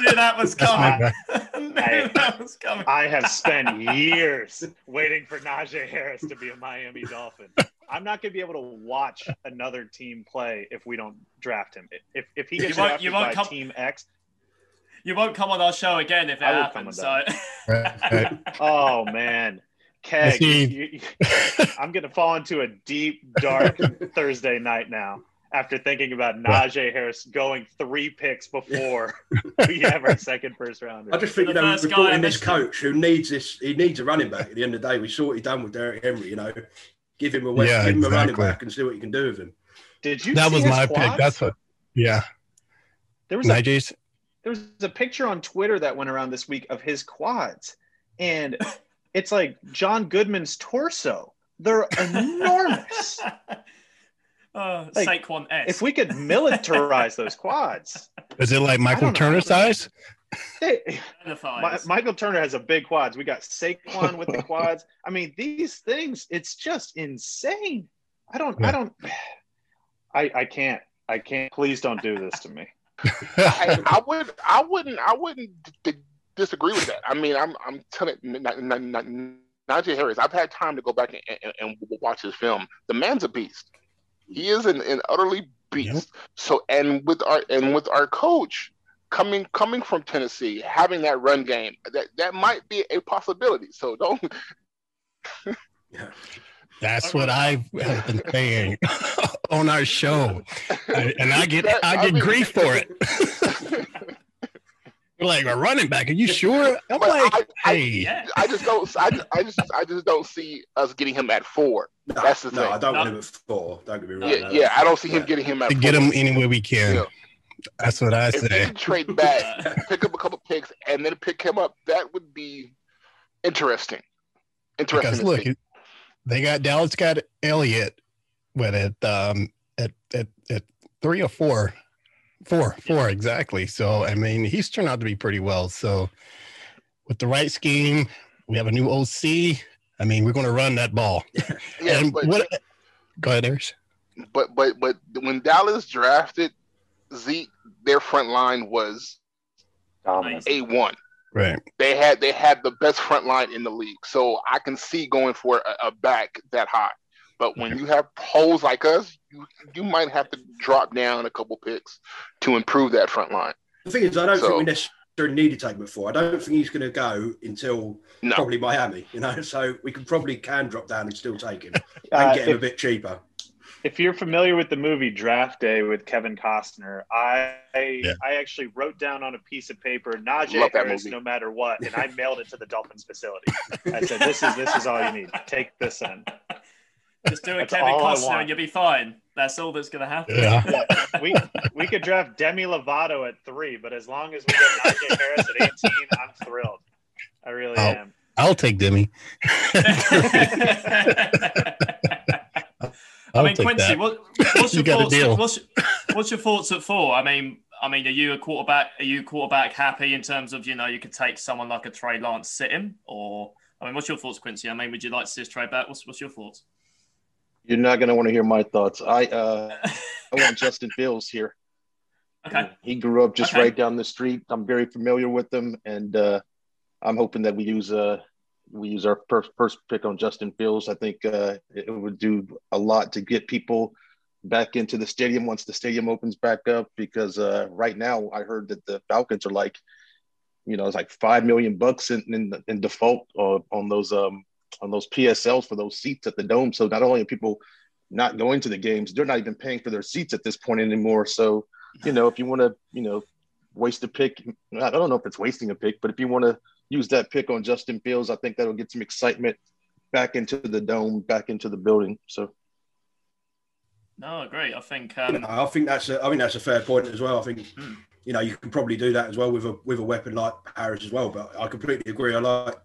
yeah, that was coming. I, that was coming. I have spent years waiting for Najee Harris to be a Miami Dolphin. I'm not going to be able to watch another team play if we don't draft him. If if he gets you drafted you by come, Team X, you won't come on our show again if it happens. So. oh man, Keg, you, you, I'm going to fall into a deep, dark Thursday night now after thinking about Najee Harris going three picks before we have our second first rounder. I just think, you know, we brought in this coach who needs this, he needs a running back at the end of the day. We saw what he done with Derrick Henry, you know. Give him a West, yeah, give him exactly. a running back and see what you can do with him. Did you? That was my quads? pick. That's what. Yeah. There was Najee's. A, there was a picture on Twitter that went around this week of his quads, and it's like John Goodman's torso. They're enormous. Uh, like, Saquon S. If we could militarize those quads, is it like Michael Turner size? My, Michael Turner has a big quads. We got Saquon with the quads. I mean, these things, it's just insane. I don't, yeah. I don't, I, I can't, I can't. Please don't do this to me. I, I, would, I wouldn't, I wouldn't d- disagree with that. I mean, I'm, I'm telling Najee Harris. I've had time to go back and, and, and, watch his film. The man's a beast. He is an, an utterly beast. Yep. So, and with our, and with our coach coming coming from Tennessee, having that run game, that that might be a possibility. So don't. yeah. That's what I've been saying on our show, and I get I get I mean, grief for it. like a running back. Are you sure? I'm like, I, hey, I, I, just don't. I just, I just, I just don't see us getting him at four. No, That's the no, thing. I don't no. want him at four. Don't get me wrong. Yeah, no, yeah I don't see him getting him at. Get him any way we can. Yeah. That's what I if say. If trade back, pick up a couple picks, and then pick him up, that would be interesting. Interesting. Because look, they got Dallas got Elliott with it um, at, at at three or four, four, four exactly. So I mean, he's turned out to be pretty well. So with the right scheme, we have a new OC. I mean, we're going to run that ball. yeah, and but, what? Go ahead, Erik. But but but when Dallas drafted Zeke, their front line was a one. Right. They had they had the best front line in the league, so I can see going for a, a back that high. But when you have holes like us, you you might have to drop down a couple picks to improve that front line. The thing is, I don't so, think we necessarily need to take him at. I don't think he's going to go until No. probably Miami. You know, so we can probably can drop down and still take him Uh, and get him a bit cheaper. If you're familiar with the movie Draft Day with Kevin Costner, I Yeah. I actually wrote down on a piece of paper Najee Love Harris movie. no matter what, and I mailed it to the Dolphins facility. I said, "This is this is all you need. Take this in." Just do a That's Kevin Costner and you'll be fine. That's all that's going to happen. Yeah. Yeah, we we could draft Demi Lovato at three, but as long as we get Najee Harris at 18, I'm thrilled. I really Oh. am. I'll take Demi. I mean, Quincy, what, what's your got a thoughts? deal. What's, what's your thoughts at four? I mean, I mean, are you a quarterback? Are you quarterback happy in terms of you know you could take someone like a Trey Lance sit him, or I mean, what's your thoughts, Quincy? I mean, would you like to see us Trey back? What's what's your thoughts? You're not going to want to hear my thoughts. I uh, I want Justin Fields here. okay, He grew up just Okay. right down the street. I'm very familiar with him, and uh, I'm hoping that we use uh, we use our first first pick on Justin Fields. I think uh, it would do a lot to get people back into the stadium once the stadium opens back up. Because uh, right now, I heard that the Falcons are like, you know, it's like five million bucks in in, in default uh, on those um on those PSLs for those seats at the dome. So not only are people not going to the games, they're not even paying for their seats at this point anymore. So you know, if you want to, you know, waste a pick, I don't know if it's wasting a pick, but if you want to use that pick on Justin Fields, I think that'll get some excitement back into the dome, back into the building. So no, great. I think um, I think that's a, I think that's a fair point as well. I think Hmm. you know you can probably do that as well with a with a weapon like Harris as well. But I completely agree. I like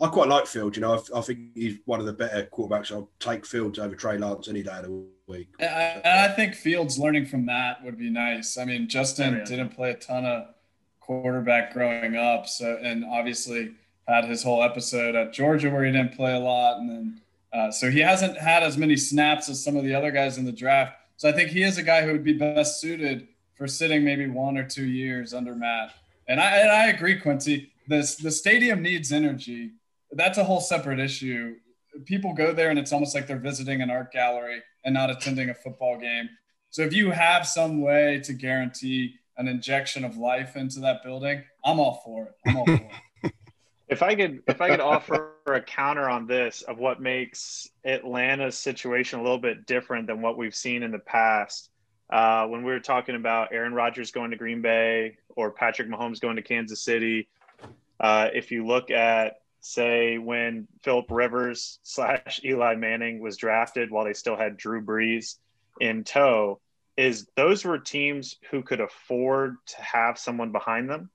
I quite like Fields. You know, I, I think he's one of the better quarterbacks. I'll take Fields over Trey Lance any day of the week. And I, I think Fields learning from that would be nice. I mean, Justin Oh, yeah. didn't play a ton of quarterback growing up, so and obviously had his whole episode at Georgia where he didn't play a lot, and then uh, so he hasn't had as many snaps as some of the other guys in the draft. So I think he is a guy who would be best suited for sitting maybe one or two years under Matt. And I and I agree, Quincy. This the stadium needs energy. That's a whole separate issue. People go there and it's almost like they're visiting an art gallery and not attending a football game. So if you have some way to guarantee an injection of life into that building, I'm all for it. I'm all for it. If I could, if I could offer a counter on this of what makes Atlanta's situation a little bit different than what we've seen in the past, uh, when we were talking about Aaron Rodgers going to Green Bay or Patrick Mahomes going to Kansas City, uh, if you look at say when Philip Rivers slash Eli Manning was drafted while they still had Drew Brees in tow, is those were teams who could afford to have someone behind them,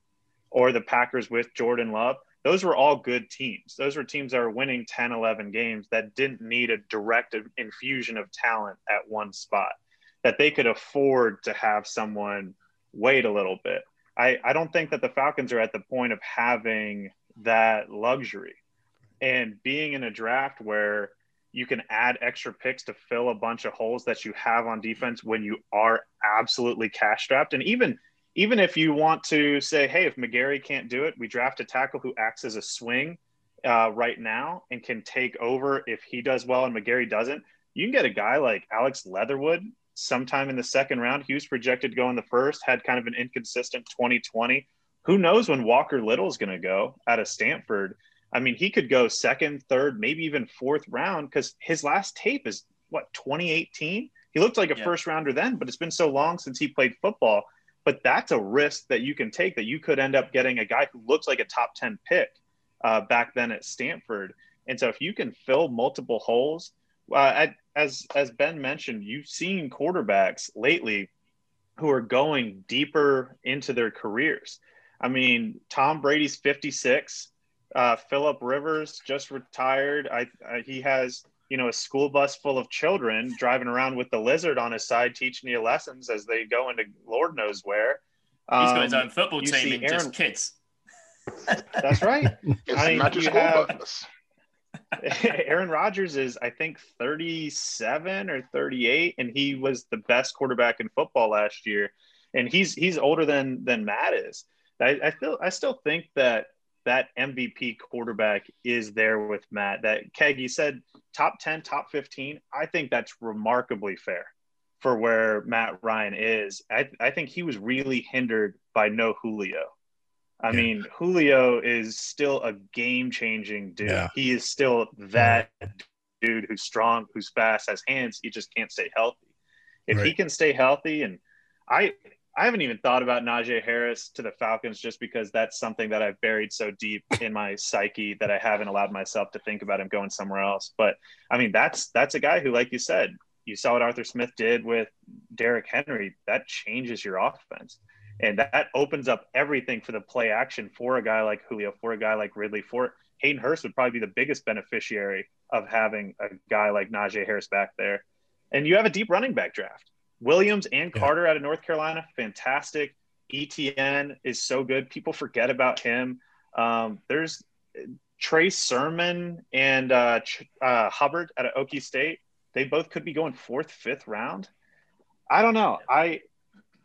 or the Packers with Jordan Love those were all good teams. Those were teams that were winning 10, 11 games that didn't need a direct infusion of talent at one spot, that they could afford to have someone wait a little bit. I, I don't think that the Falcons are at the point of having that luxury and being in a draft where you can add extra picks to fill a bunch of holes that you have on defense when you are absolutely cash strapped. And even even if you want to say, hey, if McGary can't do it, we draft a tackle who acts as a swing uh, right now and can take over if he does well and McGary doesn't. You can get a guy like Alex Leatherwood sometime in the second round. He was projected to go in the first, had kind of an inconsistent 2020. Who knows when Walker Little is going to go out of Stanford? I mean, he could go second, third, maybe even fourth round because his last tape is what 2018. He looked like a Yeah. first rounder then, but it's been so long since he played football. But that's a risk that you can take that you could end up getting a guy who looks like a top 10 pick uh, back then at Stanford. And so if you can fill multiple holes, uh, at, as as Ben mentioned, you've seen quarterbacks lately who are going deeper into their careers. I mean, Tom Brady's 56. Uh, Philip Rivers just retired. I, I he has you know a school bus full of children driving around with the lizard on his side, teaching you lessons as they go into Lord knows where. he's got his Um, own football team see and just Aaron- kids. That's right. I mean, not your you school have- bus. Aaron Rodgers is, I think, 37 or 38, and he was the best quarterback in football last year. And he's he's older than than Matt is. I, I feel I still think that that MVP quarterback is there with Matt. That Keg, you said top 10, top 15. I think that's remarkably fair for where Matt Ryan is. I, I think he was really hindered by no Julio. I Yeah. mean, Julio is still a game changing dude. Yeah. He is still that dude who's strong, who's fast, has hands. He just can't stay healthy. If he can stay healthy, and I, I haven't even thought about Najee Harris to the Falcons just because that's something that I've buried so deep in my psyche that I haven't allowed myself to think about him going somewhere else. But I mean, that's that's a guy who, like you said, you saw what Arthur Smith did with Derrick Henry. That changes your offense. And that opens up everything for the play action for a guy like Julio, for a guy like Ridley, for Hayden Hurst would probably be the biggest beneficiary of having a guy like Najee Harris back there. And you have a deep running back draft. Williams and Yeah. Carter out of North Carolina, fantastic. Etienne is so good. People forget about him. Um, there's Trey Sermon and uh, uh, Hubbard out of Okie State. They both could be going fourth, fifth round. I don't know. I,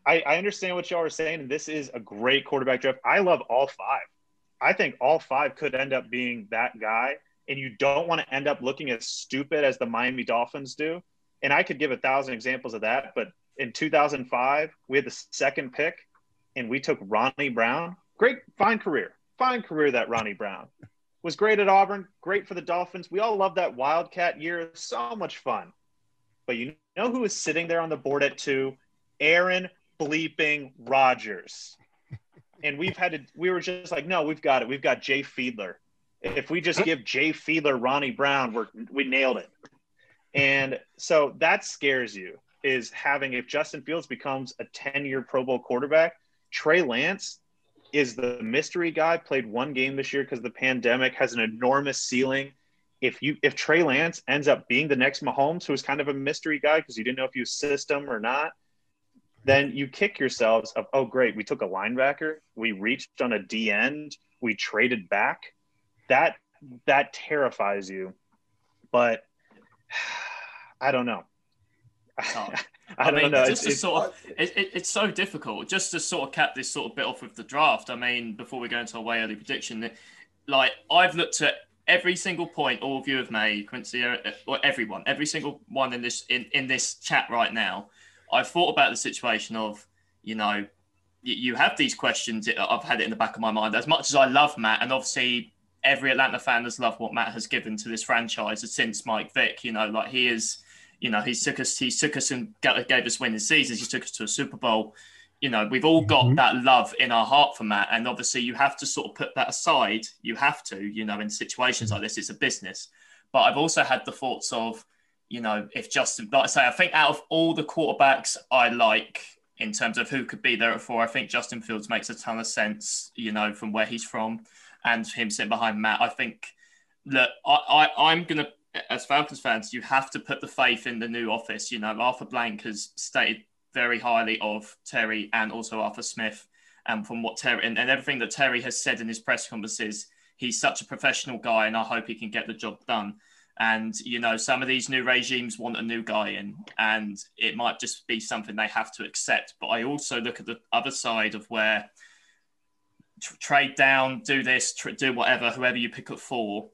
I I understand what y'all are saying, and this is a great quarterback draft. I love all five. I think all five could end up being that guy, and you don't want to end up looking as stupid as the Miami Dolphins do. And I could give a thousand examples of that, but in 2005, we had the second pick, and we took Ronnie Brown. Great, fine career, fine career that Ronnie Brown was great at Auburn, great for the Dolphins. We all love that Wildcat year, so much fun. But you know who was sitting there on the board at two? Aaron bleeping Rodgers. And we've had to, we were just like, no, we've got it. We've got Jay Fiedler. If we just give Jay Fiedler Ronnie Brown, we're, we nailed it. And so that scares you is having, if Justin Fields becomes a 10 year Pro Bowl quarterback, Trey Lance is the mystery guy, played one game this year because the pandemic has an enormous ceiling. If you if Trey Lance ends up being the next Mahomes, who is kind of a mystery guy because you didn't know if you system or not, then you kick yourselves of oh great, we took a linebacker, we reached on a D end, we traded back. That that terrifies you. But I don't know. Oh. I, don't mean, know. just It's- to sort of, it, it, it's so difficult. Just to sort of cap this sort of bit off with the draft. I mean, before we go into our way early prediction, like I've looked at every single point all of you have made, Quincy, uh, or everyone, every single one in this in, in this chat right now. I've thought about the situation of, you know, you have these questions. I've had it in the back of my mind. As much as I love Matt, and obviously every Atlanta fan has loved what Matt has given to this franchise since Mike Vick. You know, like he is you know, he took us, he took us and gave us winning seasons. He took us to a Super Bowl. You know, we've all got Mhm. that love in our heart for Matt, and obviously you have to sort of put that aside. You have to, you know, in situations like this, it's a business. But I've also had the thoughts of, you know, if Justin, like I say, I think out of all the quarterbacks I like in terms of who could be there at four, I think Justin Fields makes a ton of sense. You know, from where he's from, and him sitting behind Matt. I think that I, I I'm gonna as Falcons fans, you have to put the faith in the new office. You know, Arthur Blank has stated very highly of Terry and also Arthur Smith. And from what Terry and, and everything that Terry has said in his press conferences, he's such a professional guy, and I hope he can get the job done. And you know, some of these new regimes want a new guy in, and it might just be something they have to accept. But I also look at the other side of where tr- trade down, do this, tr- do whatever, whoever you pick up for.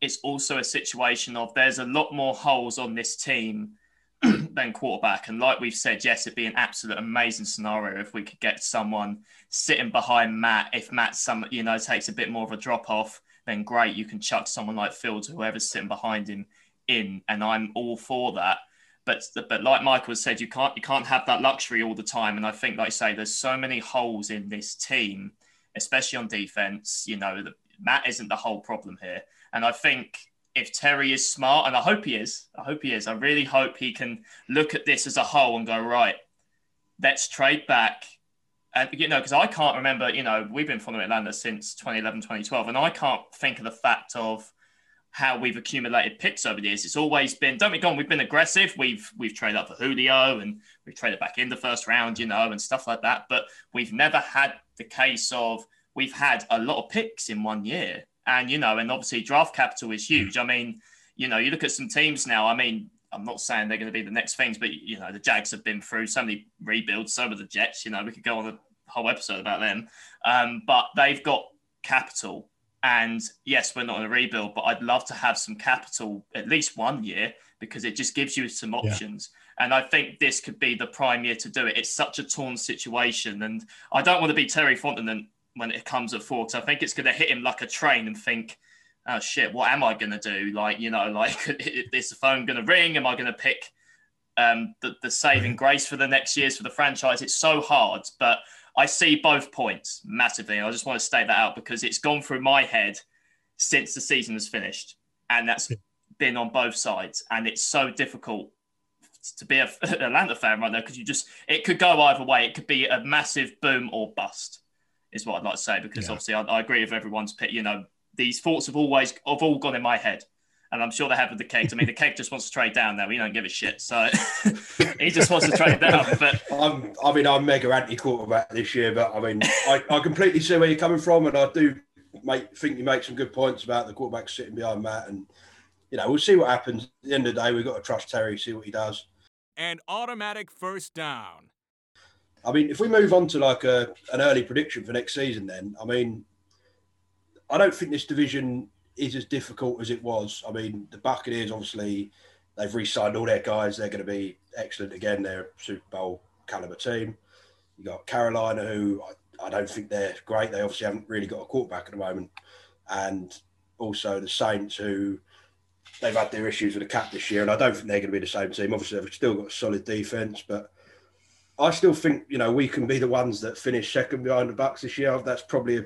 It's also a situation of there's a lot more holes on this team than quarterback. And like we've said, yes, it'd be an absolute amazing scenario if we could get someone sitting behind Matt. If Matt some you know takes a bit more of a drop off, then great, you can chuck someone like Fields, or whoever's sitting behind him, in, and I'm all for that. But but like Michael said, you can't you can't have that luxury all the time. And I think, like I say, there's so many holes in this team, especially on defense. You know, Matt isn't the whole problem here. And I think if Terry is smart, and I hope he is, I hope he is, I really hope he can look at this as a whole and go, right, let's trade back. And, you know, because I can't remember, you know, we've been following Atlanta since 2011, 2012, and I can't think of the fact of how we've accumulated picks over the years. It's always been, don't be gone, we've been aggressive. We've we've traded up for Julio and we've traded back in the first round, you know, and stuff like that. But we've never had the case of we've had a lot of picks in one year. And, you know, and obviously draft capital is huge. I mean, you know, you look at some teams now, I mean, I'm not saying they're going to be the next things, but, you know, the Jags have been through so many rebuilds, so have the Jets. You know, we could go on a whole episode about them. Um, but they've got capital. And yes, we're not in a rebuild, but I'd love to have some capital at least one year because it just gives you some options. And I think this could be the prime year to do it. It's such a torn situation. And I don't want to be Terry Fontenot when it comes at four. Because I think it's going to hit him like a train and think, oh shit, what am I going to do? Like, you know, like is the phone going to ring? Am I going to pick um, the, the saving grace for the next years for the franchise? It's so hard, but I see both points massively. I just want to state that out because it's gone through my head since the season has finished. And that's been on both sides. And it's so difficult to be a Atlanta fan right now because you just, it could go either way. It could be a massive boom or bust, is what I'd like to say. Because yeah. obviously, I, I, agree with everyone's pick. You know, these thoughts have always, have all gone in my head. And I'm sure they have with the cake. I mean, the cake just wants to trade down now. We don't give a shit. So he just wants to trade down. But I'm, I mean, I'm mega anti quarterback this year, but I mean, I, I completely see where you're coming from. And I do make, think you make some good points about the quarterback sitting behind Matt. And, you know, we'll see what happens. At the end of the day, we've got to trust Terry, see what he does. And automatic first down. I mean, if we move on to like a, an early prediction for next season, then, I mean, I don't think this division is as difficult as it was. I mean, the Buccaneers obviously they've re-signed all their guys. They're going to be excellent again. They're a Super Bowl caliber team. You got Carolina, who I, I, don't think they're great. They obviously haven't really got a quarterback at the moment, and also the Saints, who they've had their issues with the cap this year, and I don't think they're going to be the same team. Obviously, they've still got a solid defense, but I still think you know we can be the ones that finish second behind the Bucks this year. That's probably a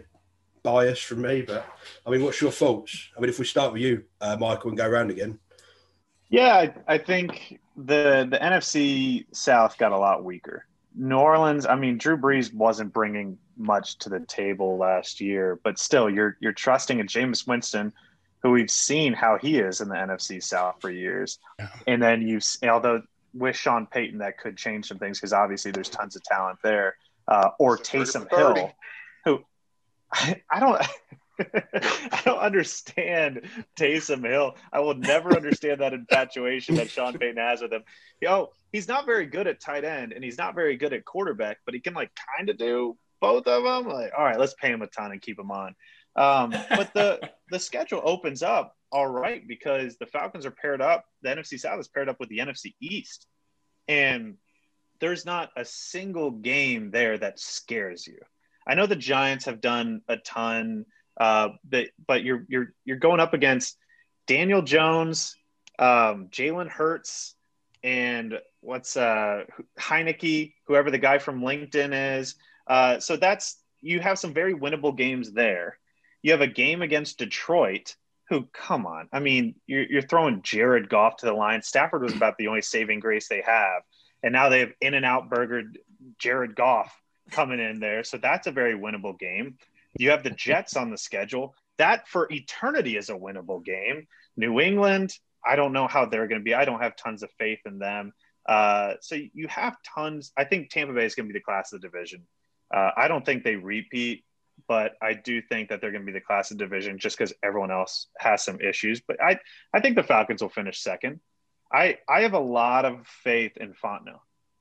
bias from me, but I mean, what's your thoughts? I mean, if we start with you, uh, Michael, and go around again. Yeah, I, I think the the NFC South got a lot weaker. New Orleans, I mean, Drew Brees wasn't bringing much to the table last year, but still, you're you're trusting a Jameis Winston, who we've seen how he is in the NFC South for years, yeah. and then you, although with Sean Payton, that could change some things because obviously there's tons of talent there, uh, or Taysom Hill, who I, I don't. I don't understand Taysom Hill. I will never understand that infatuation that Sean Payton has with him. Know, he's not very good at tight end and he's not very good at quarterback, but he can like kind of do both of them. Like, all right, let's pay him a ton and keep him on. Um, but the the schedule opens up all right because the Falcons are paired up. The NFC South is paired up with the NFC East, and there's not a single game there that scares you. I know the Giants have done a ton, uh, but but you're you're you're going up against Daniel Jones, um, Jalen Hurts, and what's uh, Heinicke, whoever the guy from LinkedIn is. Uh, so that's you have some very winnable games there. You have a game against Detroit, who come on, I mean, you're, you're throwing Jared Goff to the line. Stafford was about the only saving grace they have, and now they have in and out burgered Jared Goff coming in there. So that's a very winnable game. You have the Jets on the schedule. That for eternity is a winnable game. New England, I don't know how they're going to be. I don't have tons of faith in them. Uh, so you have tons. I think Tampa Bay is going to be the class of the division. Uh, I don't think they repeat, but I do think that they're going to be the class of division just because everyone else has some issues. But I, I think the Falcons will finish second. I, I have a lot of faith in Fontenot.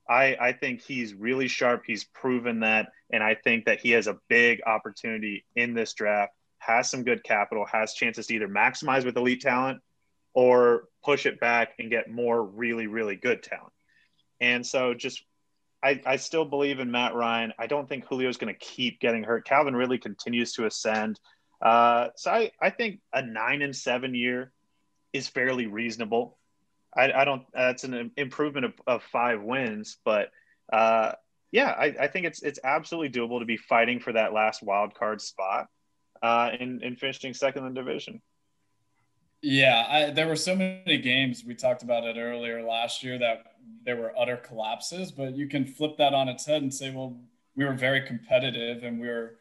I, I think he's really sharp. He's proven that. And I think that he has a big opportunity in this draft, has some good capital, has chances to either maximize with elite talent or push it back and get more really, really good talent. And so just I, I still believe in Matt Ryan. I don't think Julio's going to keep getting hurt. Calvin really continues to ascend. Uh, so I, I think a nine and seven year is fairly reasonable. I, I don't. That's an improvement of, of five wins, but uh, yeah, I, I, think it's it's absolutely doable to be fighting for that last wild card spot uh, in in finishing second in the division. Yeah, I, there were so many games we talked about it earlier last year that there were utter collapses, but you can flip that on its head and say, well, we were very competitive and we were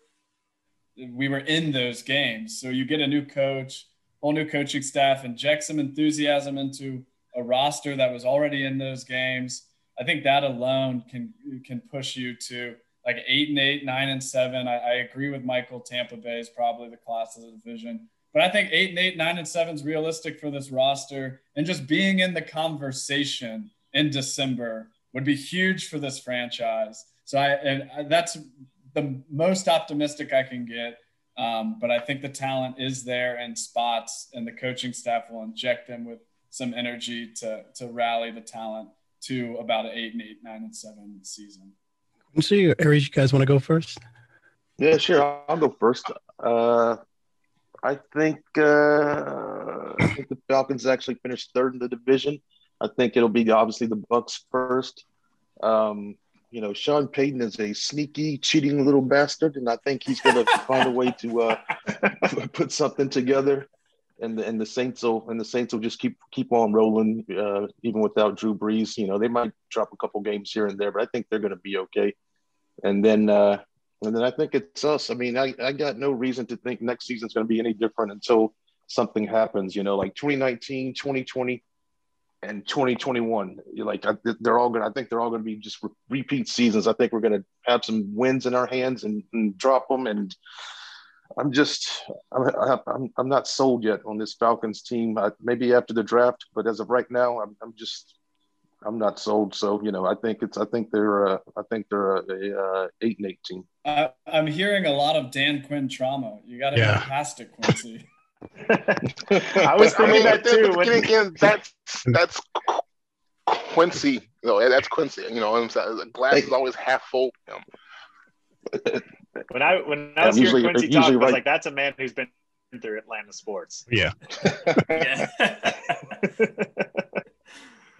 we were in those games. So you get a new coach, whole new coaching staff, inject some enthusiasm into a roster that was already in those games. I think that alone can can push you to like eight and eight, nine and seven. I, I agree with Michael. Tampa Bay is probably the class of the division, but I think eight and eight, nine and seven is realistic for this roster. And just being in the conversation in December would be huge for this franchise. So I and that's the most optimistic I can get. Um, but I think the talent is there in spots, and the coaching staff will inject them with some energy to to rally the talent to about an eight and eight, nine and seven season. So, Aries, you guys want to go first? Yeah, sure. I'll go first. Uh, I think uh, I think the Falcons actually finished third in the division. I think it'll be obviously the Bucks first. Um, you know, Sean Payton is a sneaky, cheating little bastard, and I think he's going to find a way to uh, put something together. And the, and the Saints will and the Saints will just keep keep on rolling, uh, even without Drew Brees. You know, they might drop a couple games here and there, but I think they're going to be okay. And then uh, and then I think it's us. I mean, I, I got no reason to think next season's going to be any different until something happens. You know, like 2019, 2020 and 2021 you're like they're all going to i think they're all going to be just re- repeat seasons. I think we're going to have some wins in our hands and, and drop them. And i'm just I'm, I'm, I'm not sold yet on this falcons team. I, maybe after the draft but as of right now i'm, I'm just i'm not sold. So you know i think it's i think they're uh, i think they're a, a, a eight and eight team. I, i'm hearing a lot of dan quinn trauma. You got to yeah. get past it quincy I was thinking I mean, that too. When... Again, that's that's Quincy. You know, that's Quincy. You know, the glass is always half full. When I when I was yeah, hearing Quincy talk, I was like, "That's a man who's been through Atlanta sports." Yeah. yeah.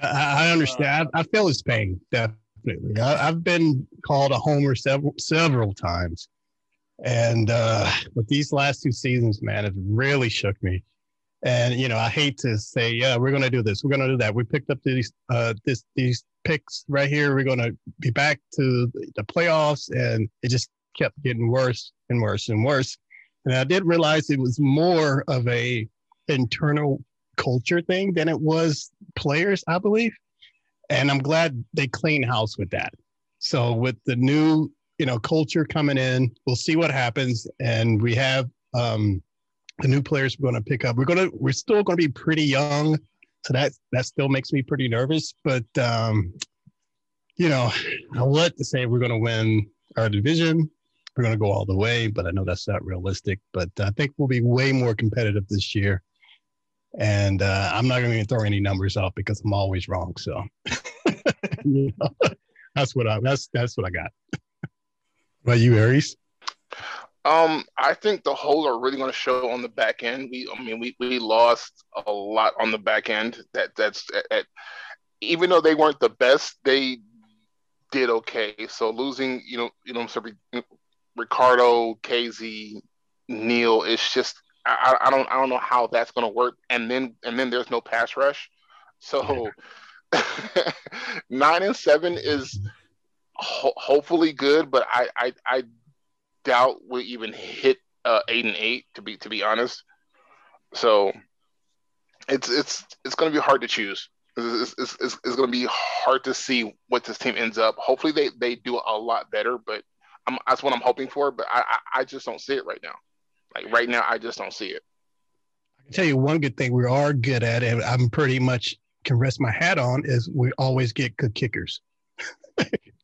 I understand. I, I feel his pain definitely. I, have been called a homer several several times and uh, but these last two seasons, man, it really shook me. And you know, I hate to say, yeah, we're gonna do this, we're gonna do that. We picked up these uh, this these picks right here. We're gonna be back to the playoffs, and it just kept getting worse and worse and worse. And I did realize it was more of a internal culture thing than it was players, I believe. And I'm glad they clean house with that. So with the new you know culture coming in. We'll see what happens, and we have um, the new players we're going to pick up. We're going to we're still going to be pretty young, so that that still makes me pretty nervous. But um, you know, I'll let to say we're going to win our division. We're going to go all the way, but I know that's not realistic. But I think we'll be way more competitive this year. And uh, I'm not going to throw any numbers off because I'm always wrong. So you know, that's what I that's that's what I got about you, Aries? Um, I think the holes are really going to show on the back end. We, I mean, we, we lost a lot on the back end. That that's at, at, even though they weren't the best, they did okay. So losing, you know, you know, so Ricardo, Kazee, Neal, it's just I, I don't I don't know how that's going to work. And then and then there's no pass rush. So nine and seven is ho- hopefully good, but I, I, I doubt we even hit uh, eight and eight to be to be honest. So it's it's it's going to be hard to choose. It's, it's, it's, it's going to be hard to see what this team ends up. Hopefully they, they do a lot better, but I'm, that's what I'm hoping for. But I, I, I just don't see it right now. Like right now, I just don't see it. I can tell you one good thing we are good at, and I'm pretty much can rest my hat on is we always get good kickers.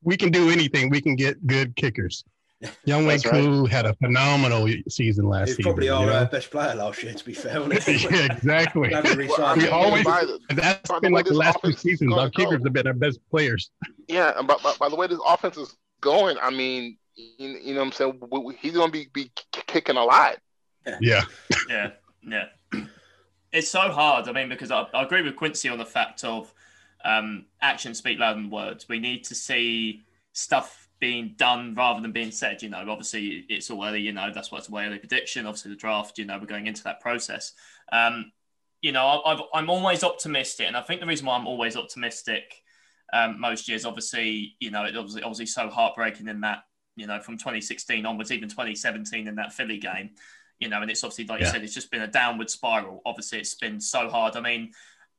We can do anything. We can get good kickers. Younghoe Koo right. had a phenomenal season last year. He's season. Probably our uh, best player last year, to be fair. yeah, exactly. well, we always, the, that's been like the last two seasons. Our kickers have been our best players. Yeah, and by, by, by, the way this offense is going, I mean, you, you know what I'm saying? We, we, he's going to be, be kicking a lot. Yeah. Yeah. Yeah. It's so hard. I mean, because I, I agree with Quincy on the fact of um, actions speak louder than words. We need to see stuff being done rather than being said. You know, obviously it's all early. You know, that's what's the way early prediction. Obviously the draft. You know, we're going into that process. Um, you know, i am always optimistic, and I think the reason why I'm always optimistic um, most years, obviously, you know, it obviously obviously so heartbreaking in that you know from 2016 onwards, even 2017 in that Philly game. You know, and it's obviously like yeah. you said, it's just been a downward spiral. Obviously, it's been so hard. I mean,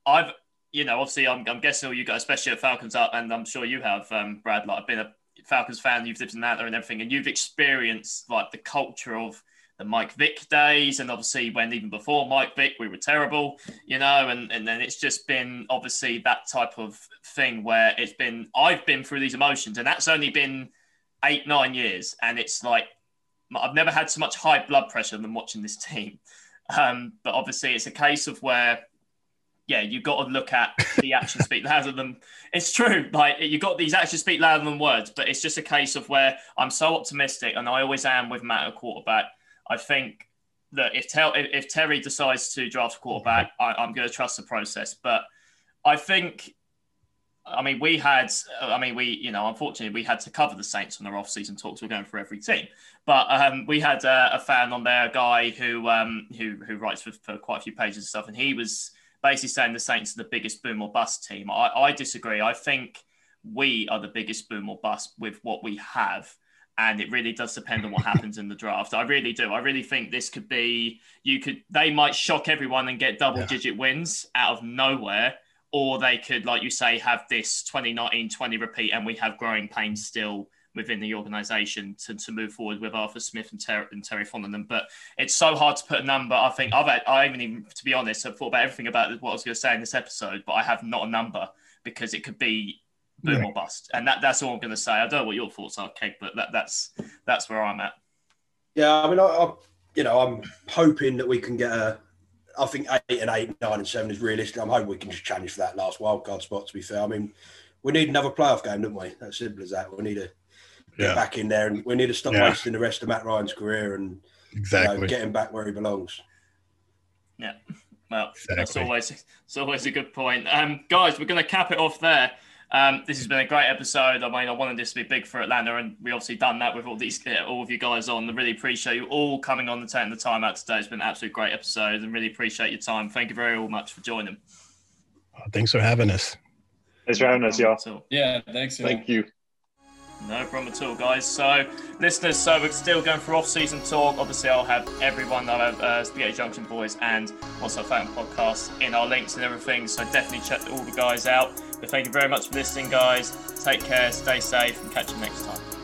I've you know, obviously, I'm, I'm guessing all you guys, especially at Falcons, up, and I'm sure you have, um, Brad. Like, I've been a Falcons fan. You've lived in Atlanta and everything, and you've experienced like the culture of the Mike Vick days, and obviously when even before Mike Vick, we were terrible, you know, and and then it's just been obviously that type of thing where it's been I've been through these emotions, and that's only been eight nine years, and it's like I've never had so much high blood pressure than watching this team. Um, but obviously, it's a case of where yeah, you've got to look at the actions speak louder than it's true. Like you got these actions speak louder than words, but it's just a case of where I'm so optimistic, and I always am with Matt at quarterback. I think that if Ter- if Terry decides to draft a quarterback, I, I'm going to trust the process. But I think, I mean, we had, I mean, we, you know, unfortunately, we had to cover the Saints on their off-season talks. We're going for every team, but um, we had a, a fan on there, a guy who um, who who writes for, for quite a few pages and stuff, and he was basically saying the Saints are the biggest boom or bust team. I, I disagree. I think we are the biggest boom or bust with what we have. And it really does depend on what happens in the draft. I really do. I really think this could be, you could, they might shock everyone and get double digit wins out of nowhere. Or they could, like you say, have this 2019 20 repeat and we have growing pains still within the organisation to, to move forward with Arthur Smith and, Ter- and Terry Fontenot. But it's so hard to put a number. I think I've had, I even, even to be honest, I've thought about everything about what I was going to say in this episode, but I have not a number because it could be boom or bust, and that, that's all I'm going to say. I don't know what your thoughts are, Keg, but that, that's that's where I'm at. Yeah, I mean, I, I, you know, I'm hoping that we can get a. I think eight and eight, nine and seven is realistic. I'm hoping we can just challenge for that last wildcard spot. To be fair, I mean, we need another playoff game, don't we? That's simple as that. We need get Yeah. back in there, and we need to stop Yeah. wasting the rest of Matt Ryan's career and you know, get him back where he belongs. Yeah. Well, that's always it's always a good point. Um, guys, we're going to cap it off there. Um, this has been a great episode. I mean, I wanted this to be big for Atlanta, and we obviously done that with all these, uh, all of you guys on. I really appreciate you all coming on and taking the time out today. It's been an absolute great episode, and really appreciate your time. Thank you very much for joining. Thanks for having us. Thanks for having us, y'all. Yeah, thanks. y'all. Thank you. No problem at all, guys. So, listeners, so we're still going for off-season talk. Obviously, I'll have everyone. I'll have uh, Spaghetti Junction Boys and Up Fan podcast in our links and everything. So definitely check all the guys out. But thank you very much for listening, guys. Take care, stay safe, and catch you next time.